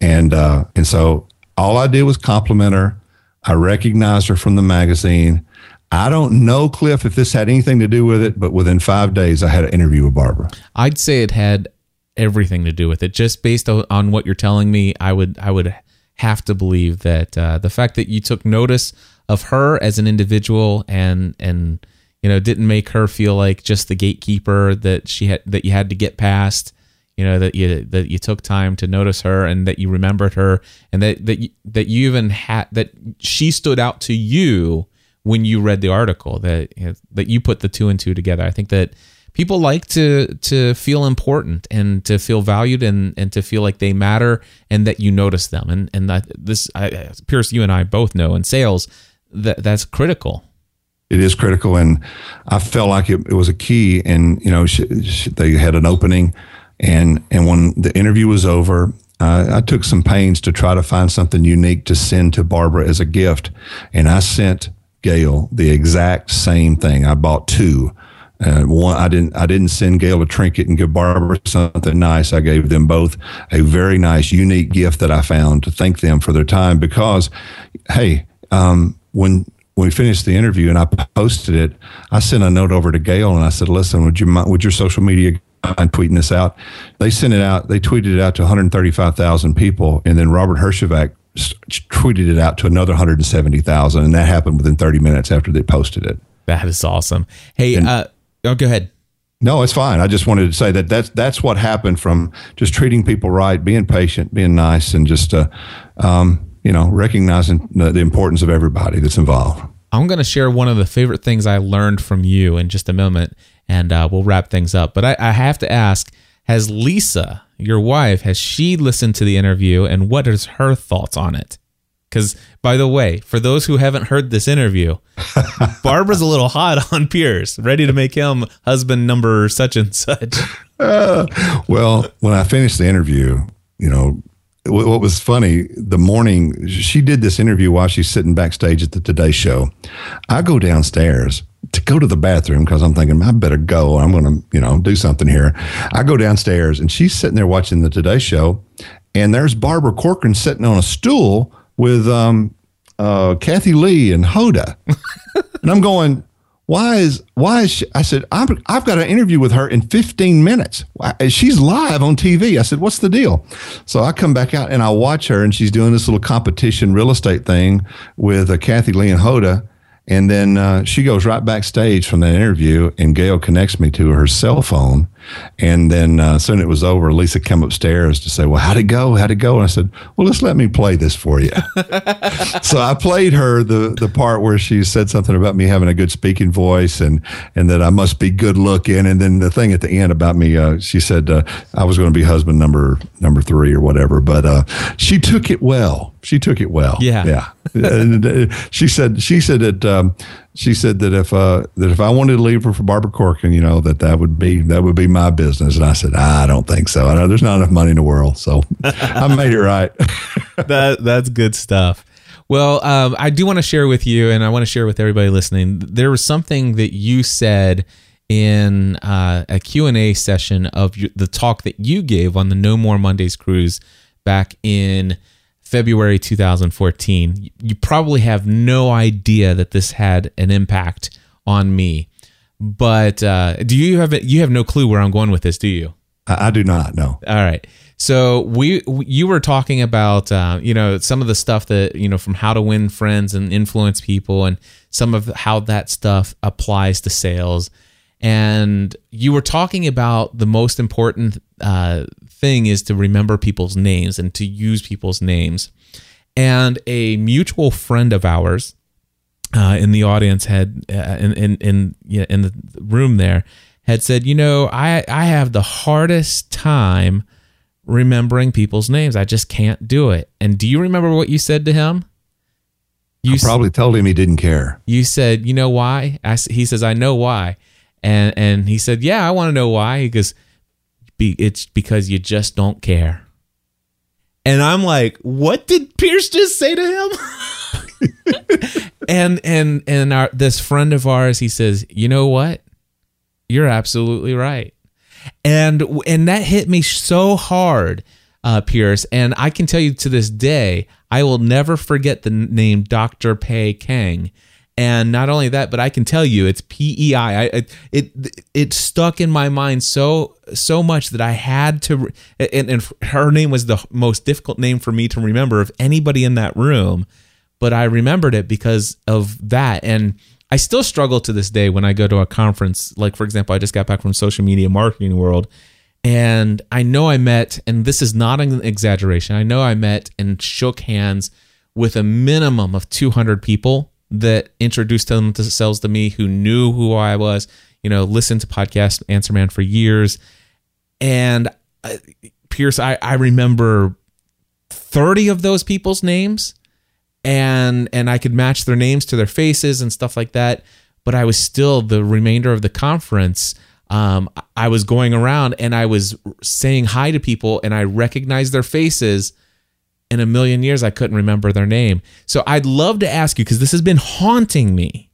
and uh, and so all I did was compliment her. I recognized her from the magazine. I don't know, Cliff, if this had anything to do with it, but within five days, I had an interview with Barbara. I'd say it had everything to do with it. Just based on what you're telling me, I would I would have to believe that uh, the fact that you took notice of her as an individual and and you know didn't make her feel like just the gatekeeper that she had that you had to get past you know that you that you took time to notice her and that you remembered her and that that you, that you even had that she stood out to you when you read the article that you know, that you put the two and two together i think that people like to to feel important and to feel valued and and to feel like they matter and that you notice them and and that this I, Pierce you and I both know in sales that that's critical it is critical, and I felt like it, it was a key. And you know, they had an opening, and and when the interview was over, uh, I took some pains to try to find something unique to send to Barbara as a gift, and I sent Gail the exact same thing. I bought two. Uh, one, I didn't. I didn't send Gail a trinket and give Barbara something nice. I gave them both a very nice, unique gift that I found to thank them for their time. Because, hey, um, when when we finished the interview and I posted it, I sent a note over to Gail and I said, "Listen, would you would your social media mind tweeting this out?" They sent it out. They tweeted it out to 135,000 people, and then Robert Herjavec tweeted it out to another 170,000, and that happened within 30 minutes after they posted it. That is awesome. Hey, and, uh, oh, go ahead. No, it's fine. I just wanted to say that that's that's what happened from just treating people right, being patient, being nice, and just uh, um, you know, recognizing the, the importance of everybody that's involved. I'm going to share one of the favorite things I learned from you in just a moment, and uh, we'll wrap things up. But I, I have to ask: Has Lisa, your wife, has she listened to the interview, and what is her thoughts on it? Because, by the way, for those who haven't heard this interview, Barbara's a little hot on Pierce, ready to make him husband number such and such. Uh, well, when I finished the interview, you know, what was funny the morning she did this interview while she's sitting backstage at the Today Show. I go downstairs to go to the bathroom because I'm thinking I better go. I'm going to you know do something here. I go downstairs and she's sitting there watching the Today Show, and there's Barbara Corcoran sitting on a stool with um, uh, Kathie Lee and Hoda, and I'm going why is why is she, I said i have got an interview with her in 15 minutes. She's live on TV. I said, what's the deal? So I come back out and I watch her, and she's doing this little competition real estate thing with uh, Kathie Lee and Hoda. And then uh, she goes right backstage from that interview, and Gail connects me to her cell phone. And then uh, soon it was over. Lisa came upstairs to say, "Well, how'd it go? How'd it go?" And I said, "Well, let's let me play this for you." so I played her the the part where she said something about me having a good speaking voice and and that I must be good looking. And then the thing at the end about me, uh, she said uh, I was going to be husband number number three or whatever. But uh, she took it well. She took it well. Yeah. yeah. And, uh, she said she said that um, she said that if uh, that if I wanted to leave her for Barbara Corcoran, you know that that would be that would be my business. And I said I don't think so. I know there's not enough money in the world, so I made it right. that that's good stuff. Well, um, I do want to share with you, and I want to share with everybody listening. There was something that you said in uh, a Q&A session of the talk that you gave on the No More Mondays cruise back in February 2014. You probably have no idea that this had an impact on me. But uh, do you have you have no clue where I'm going with this? Do you? I, I do not know. All right. So we, you were talking about, uh, you know, some of the stuff that you know from how to win friends and influence people, and some of how that stuff applies to sales. And you were talking about the most important uh, thing is to remember people's names and to use people's names. And a mutual friend of ours uh, in the audience had uh, in in in, yeah, in the room there had said, you know, I I have the hardest time remembering people's names. I just can't do it. And do you remember what you said to him? You I probably told him he didn't care. You said, you know why? I, he says, I know why. And and he said, yeah, I want to know why. He goes, Be, it's because you just don't care. And I'm like, what did Pierce just say to him? and and and our this friend of ours, he says, you know what? You're absolutely right. And and that hit me so hard, uh, Pierce. And I can tell you to this day, I will never forget the name Dr. Pei Kang and not only that but i can tell you it's pei I, it, it it stuck in my mind so so much that i had to and, and her name was the most difficult name for me to remember of anybody in that room but i remembered it because of that. And i still struggle to this day when i go to a conference. Like for example i just got back from social media marketing world and i know i met and this is not an exaggeration i know i met and shook hands with a minimum of 200 people that introduced themselves to me who knew who I was, you know, listened to podcast Answer Man for years. And uh, Pierce, I, I remember 30 of those people's names and and I could match their names to their faces and stuff like that. But I was still the remainder of the conference. Um, I was going around and I was saying hi to people and I recognized their faces in a million years I couldn't remember their name. So I'd love to ask you because this has been haunting me.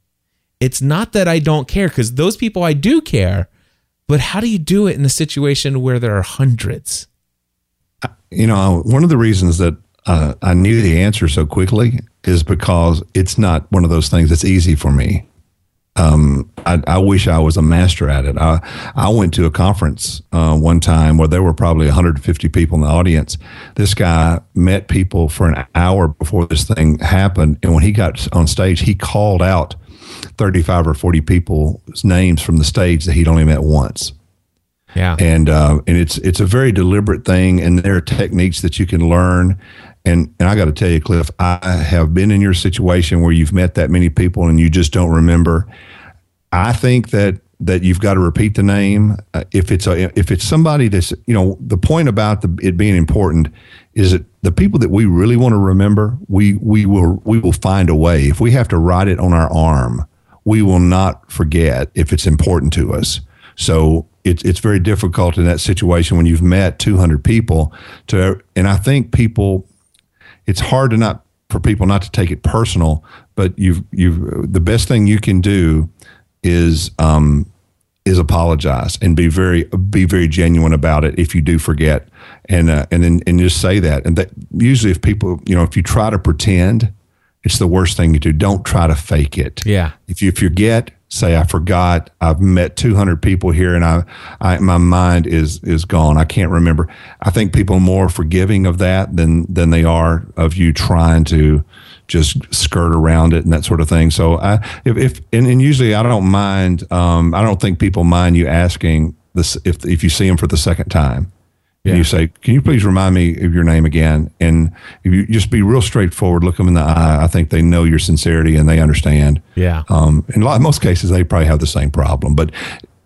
It's not that I don't care because those people I do care, but how do you do it in a situation where there are hundreds? You know, one of the reasons that uh, I knew the answer so quickly is because it's not one of those things that's easy for me um, I, I, wish I was a master at it. I, I went to a conference uh, one time where there were probably 150 people in the audience. This guy met people for an hour before this thing happened. And when he got on stage, he called out 35 or 40 people's names from the stage that he'd only met once. Yeah. And, uh, and it's, it's a very deliberate thing. And there are techniques that you can learn. And and I got to tell you, Cliff, I have been in your situation where you've met that many people and you just don't remember. I think that that you've got to repeat the name. Uh, if it's a if it's somebody that's you know the point about the, it being important is that the people that we really want to remember we we will we will find a way. If we have to write it on our arm we will not forget if it's important to us. So it's it's very difficult in that situation when you've met 200 people to and I think people it's hard to not for people not to take it personal, but you've you've the best thing you can do is um, is apologize and be very be very genuine about it if you do forget. And uh, and then and just say that. And that usually if people you know if you try to pretend it's the worst thing you do. Don't try to fake it. Yeah. If you forget say I forgot. I've met 200 people here, and I, I, my mind is is gone. I can't remember. I think people are more forgiving of that than than they are of you trying to just skirt around it and that sort of thing. So I, if, if and, and usually I don't mind. Um, I don't think people mind you asking this if if you see them for the second time. And you say, "Can you please remind me of your name again?" And if you just be real straightforward, look them in the eye. I think they know your sincerity and they understand. Yeah. Um, in a lot, most cases, they probably have the same problem, but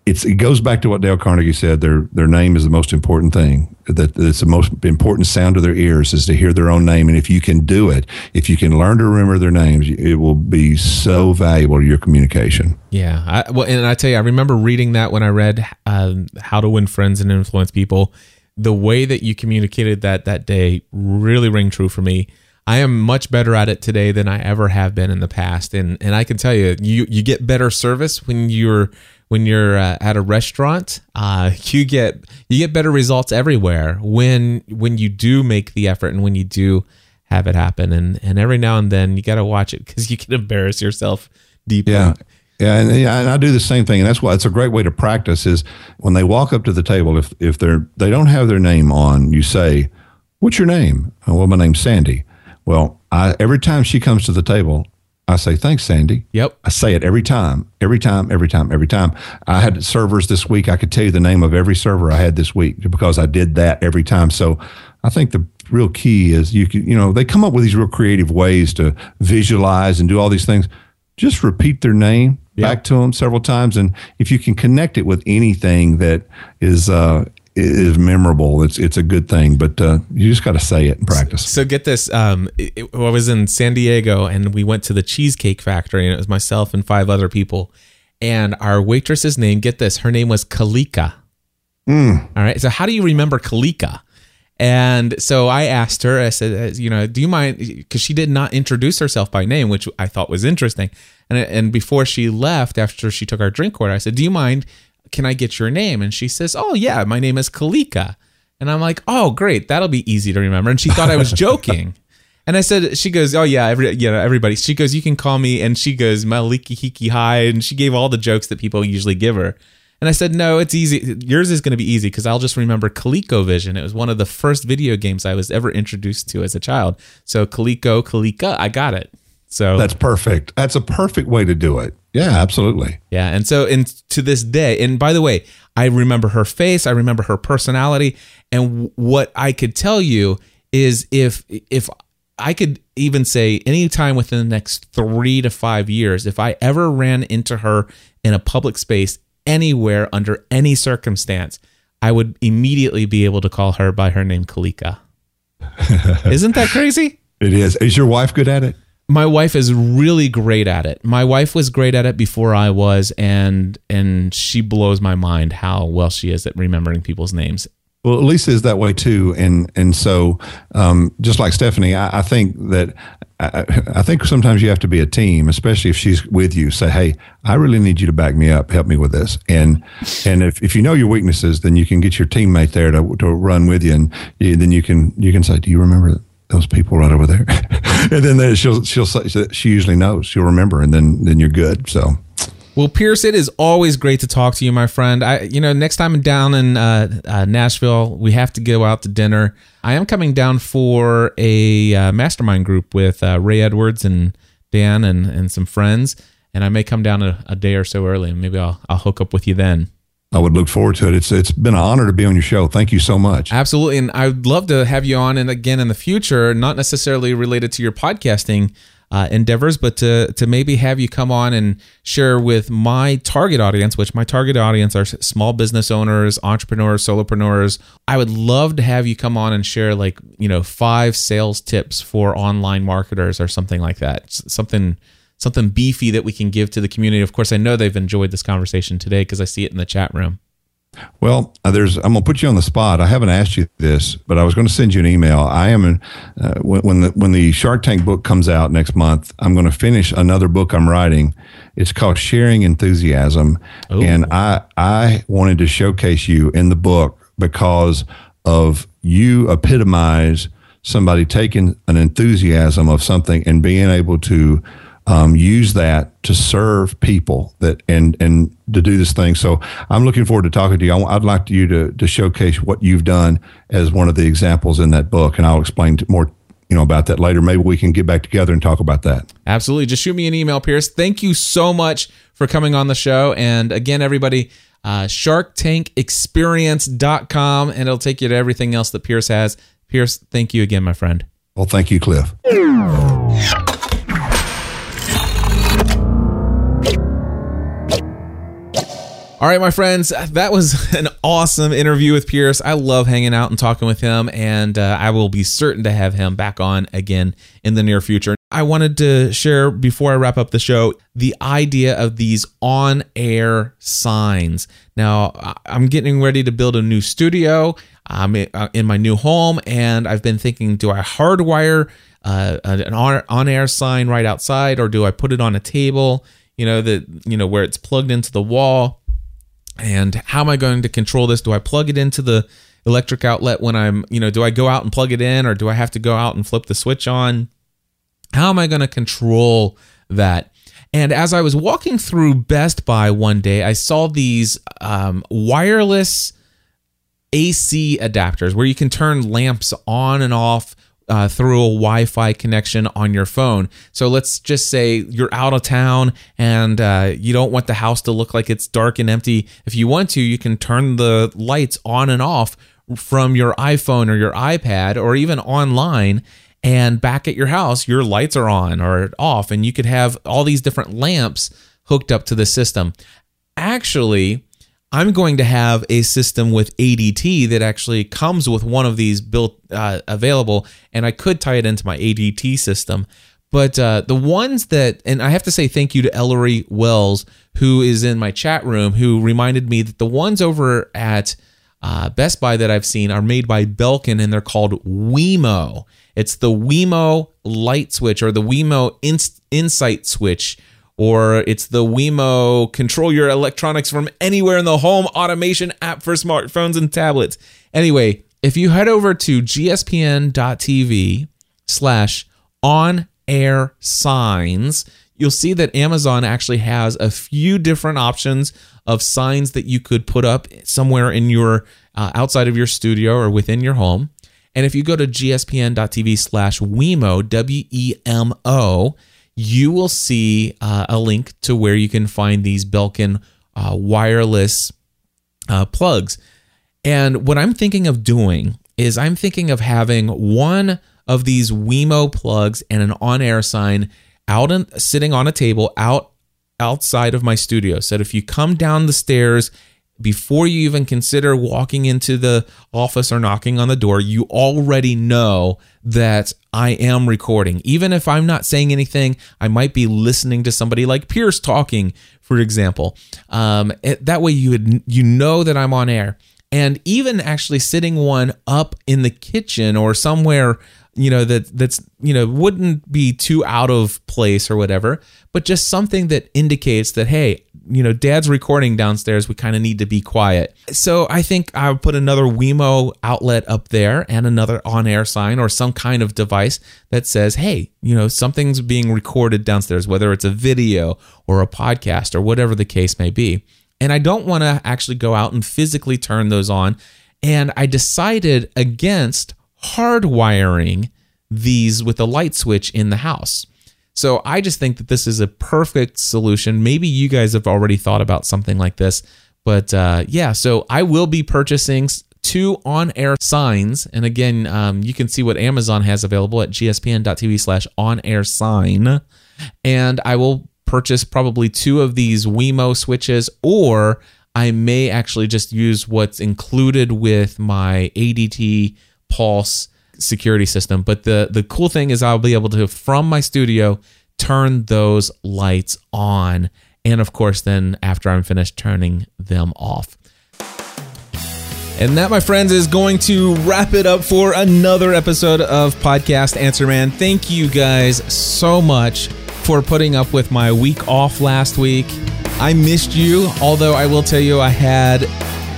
it's it goes back to what Dale Carnegie said. Their their name is the most important thing. That it's the most important sound to their ears is to hear their own name. And if you can do it, if you can learn to remember their names, it will be so valuable to your communication. Yeah. I, well, and I tell you, I remember reading that when I read um, How to Win Friends and Influence People. The way that you communicated that that day really ring true for me. I am much better at it today than I ever have been in the past, and and I can tell you, you you get better service when you're when you're uh, at a restaurant. Uh, you get you get better results everywhere when when you do make the effort and when you do have it happen. And and every now and then you got to watch it because you can embarrass yourself deeply. Yeah. Yeah, and, and I do the same thing, and that's why it's a great way to practice. Is when they walk up to the table, if if they're they don't have their name on, you say, "What's your name?" Oh, well, my name's Sandy. Well, I, every time she comes to the table, I say, "Thanks, Sandy." Yep. I say it every time, every time, every time, every time. I had servers this week. I could tell you the name of every server I had this week because I did that every time. So I think the real key is you can, you know, they come up with these real creative ways to visualize and do all these things. Just repeat their name back to them several times, and if you can connect it with anything that is uh, is memorable, it's it's a good thing. But uh, you just got to say it and practice. So get this. Um, it, I was in San Diego and we went to the Cheesecake Factory, and it was myself and five other people. And our waitress's name, get this, her name was Kalika. All right. So how do you remember Kalika? And so I asked her, I said, you know, do you mind? Because she did not introduce herself by name, which I thought was interesting. And, and before she left, after she took our drink order, I said, do you mind? Can I get your name? And she says, oh, yeah, my name is Kalika. And I'm like, oh, great. That'll be easy to remember. And she thought I was joking. And I said, she goes, oh yeah, every, you know, everybody. She goes, you can call me. And she goes, Maliki Hiki Hi. And she gave all the jokes that people usually give her. And I said, no, it's easy. Yours is going to be easy because I'll just remember ColecoVision. It was one of the first video games I was ever introduced to as a child. So Coleco, Kalika, I got it. So That's perfect. That's a perfect way to do it. Yeah, absolutely. Yeah, and so and to this day, and by the way, I remember her face, I remember her personality, and w- what I could tell you is if if I could even say anytime within the next three to five years, if I ever ran into her in a public space anywhere under any circumstance, I would immediately be able to call her by her name, Kalika. Isn't that crazy? It is. Is your wife good at it? my wife is really great at it. My wife was great at it before I was, and and she blows my mind how well she is at remembering people's names. Well, Lisa is that way too, and and so um, just like Stephanie, I, I think that I, I think sometimes you have to be a team, especially if she's with you. Say, hey, I really need you to back me up, help me with this, and and if, if you know your weaknesses, then you can get your teammate there to to run with you, and you, then you can you can say, do you remember those people right over there? and then she'll she'll say, she usually knows, she'll remember, and then then you're good. So. Well, Pierce, it is always great to talk to you, my friend. I, you know, next time I'm down in uh, uh, Nashville, we have to go out to dinner. I am coming down for a uh, mastermind group with uh, Ray Edwards and Dan and, and some friends, and I may come down a, a day or so early, and maybe I'll I'll hook up with you then. I would look forward to it. It's it's been an honor to be on your show. Thank you so much. Absolutely. And I'd love to have you on and again in the future, not necessarily related to your podcasting uh, endeavors, but to, to maybe have you come on and share with my target audience, which my target audience are small business owners, entrepreneurs, solopreneurs. I would love to have you come on and share like, you know, five sales tips for online marketers or something like that. Something something beefy that we can give to the community. Of course, I know they've enjoyed this conversation today because I see it in the chat room. Well, uh, there's. I'm gonna put you on the spot. I haven't asked you this, but I was going to send you an email. I am uh, when, when the when the Shark Tank book comes out next month. I'm going to finish another book I'm writing. It's called Sharing Enthusiasm, and I I wanted to showcase you in the book because of you epitomize somebody taking an enthusiasm of something and being able to um, use that to serve people that and and to do this thing. So I'm looking forward to talking to you. I, would like you to to showcase what you've done as one of the examples in that book, and I'll explain more you know about that later. Maybe we can get back together and talk about that. Absolutely. Just shoot me an email, Pierce. Thank you so much for coming on the show. And again, everybody, uh, sharktankexperience.com, and it'll take you to everything else that Pierce has. Pierce, thank you again, my friend. Well, thank you, Cliff. All right, my friends, that was an awesome interview with Pierce. I love hanging out and talking with him, and uh, I will be certain to have him back on again in the near future. I wanted to share before I wrap up the show the idea of these on air signs. Now, I'm getting ready to build a new studio um, in my new home, and I've been thinking do I hardwire uh, an on air sign right outside, or do I put it on a table? You know, that, you know, where it's plugged into the wall and how am I going to control this? Do I plug it into the electric outlet when I'm, you know, do I go out and plug it in or do I have to go out and flip the switch on? How am I going to control that? And as I was walking through Best Buy one day, I saw these um, wireless AC adapters where you can turn lamps on and off uh, through a Wi Fi connection on your phone. So let's just say you're out of town and uh, you don't want the house to look like it's dark and empty. If you want to, you can turn the lights on and off from your iPhone or your iPad or even online. And back at your house, your lights are on or off, and you could have all these different lamps hooked up to the system. Actually, I'm going to have a system with ADT that actually comes with one of these built uh, available, and I could tie it into my ADT system. But uh, the ones that, and I have to say thank you to Ellery Wells, who is in my chat room, who reminded me that the ones over at uh, Best Buy that I've seen are made by Belkin, and they're called WeMo. It's the WeMo light switch or the WeMo Insight switch or it's the WeMo control your electronics from anywhere in the home automation app for smartphones and tablets. Anyway, if you head over to gspn.tv slash on air signs, you'll see that Amazon actually has a few different options of signs that you could put up somewhere in your uh, outside of your studio or within your home. And if you go to gspn.tv slash WeMo, W E M O, you will see uh, a link to where you can find these Belkin uh, wireless uh, plugs. And what I'm thinking of doing is I'm thinking of having one of these WeMo plugs and an on-air sign out and sitting on a table out outside of my studio. So that if you come down the stairs before you even consider walking into the office or knocking on the door, you already know that I am recording. Even if I'm not saying anything, I might be listening to somebody like Pierce talking, for example. Um, it, that way, you would, you know that I'm on air. And even actually sitting one up in the kitchen or somewhere you know that that's you know wouldn't be too out of place or whatever but just something that indicates that hey you know, dad's recording downstairs. We kind of need to be quiet. So I think I would put another WeMo outlet up there and another on air sign or some kind of device that says, hey, you know, something's being recorded downstairs, whether it's a video or a podcast or whatever the case may be. And I don't want to actually go out and physically turn those on. And I decided against hardwiring these with a light switch in the house. So I just think that this is a perfect solution. Maybe you guys have already thought about something like this, but uh, yeah. So I will be purchasing two on-air signs, and again, um, you can see what Amazon has available at gspn.tv/slash on-air sign, and I will purchase probably two of these WeMo switches, or I may actually just use what's included with my ADT Pulse security system. But the the cool thing is I'll be able to from my studio turn those lights on and of course then after I'm finished turning them off. And that, my friends, is going to wrap it up for another episode of Podcast Answer Man. Thank you guys so much for putting up with my week off last week. I missed you, although I will tell you I had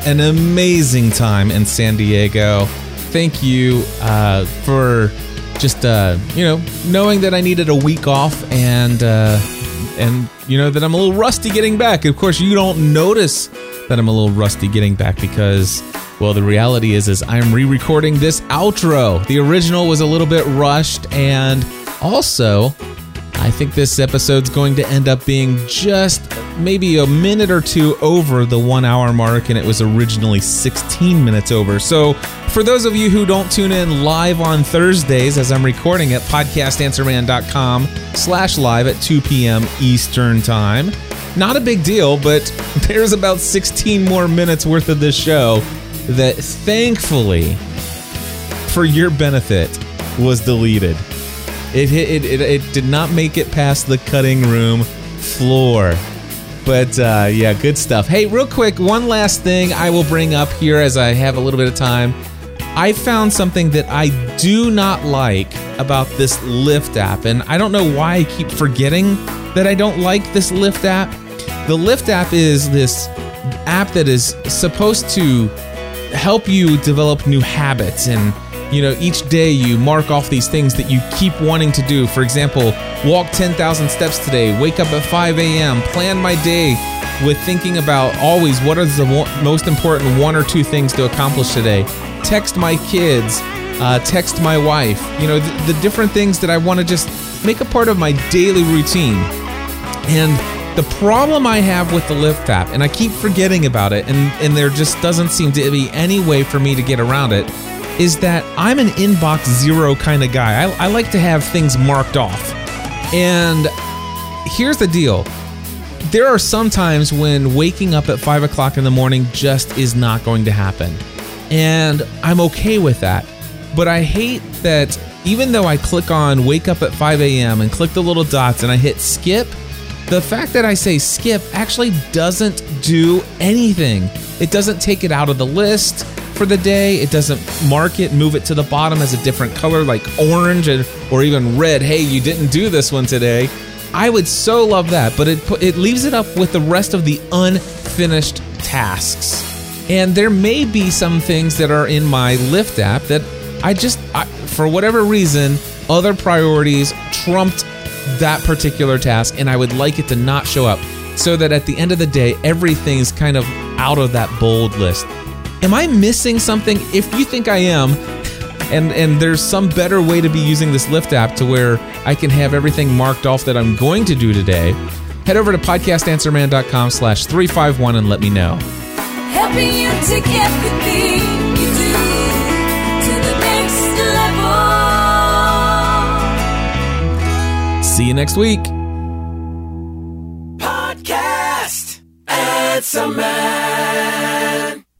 an amazing time in San Diego thank you uh, for just uh, you know knowing that I needed a week off and uh, and you know that I'm a little rusty getting back. Of course, you don't notice that I'm a little rusty getting back because well, the reality is is I'm re-recording this outro. The original was a little bit rushed and also I think this episode's going to end up being just maybe a minute or two over the one hour mark, and it was originally 16 minutes over. So, for those of you who don't tune in live on Thursdays as I'm recording it, podcastanswerman.com slash live at 2 p.m. Eastern Time. Not a big deal, but there's about 16 more minutes worth of this show that thankfully, for your benefit, was deleted. It, it, it, it did not make it past the cutting room floor. But uh, yeah, good stuff. Hey, real quick, one last thing I will bring up here as I have a little bit of time. I found something that I do not like about this Lift app, and I don't know why I keep forgetting that I don't like this Lift app. The Lift app is this app that is supposed to help you develop new habits and you know each day you mark off these things that you keep wanting to do. For example walk 10,000 steps today wake up at 5 a.m plan my day with thinking about always what are the most important one or two things to accomplish today. Text my kids uh, text my wife. You know the, the different things that i want to just make a part of my daily routine. And the problem I have with the Lift app, and I keep forgetting about it, and, and there just doesn't seem to be any way for me to get around it, is that I'm an inbox zero kind of guy. I, I like to have things marked off. And here's the deal there are some times when waking up at five o'clock in the morning just is not going to happen. And I'm okay with that. But I hate that even though I click on wake up at 5 a.m. and click the little dots and I hit skip, the fact that I say skip actually doesn't do anything. It doesn't take it out of the list for the day. It doesn't mark it, move it to the bottom as a different color like orange or even red. Hey, you didn't do this one today. I would so love that, but it it leaves it up with the rest of the unfinished tasks. And there may be some things that are in my Lift app that I just I, for whatever reason, other priorities trumped that particular task and I would like it to not show up so that at the end of the day, everything's kind of out of that bold list. Am I missing something? If you think I am, and, and there's some better way to be using this Lift app to where I can have everything marked off that I'm going to do today, head over to podcastanswerman.com slash 351 and let me know. Helping you to get the thing you do to the next level. See you next week. Podcast Answer Man.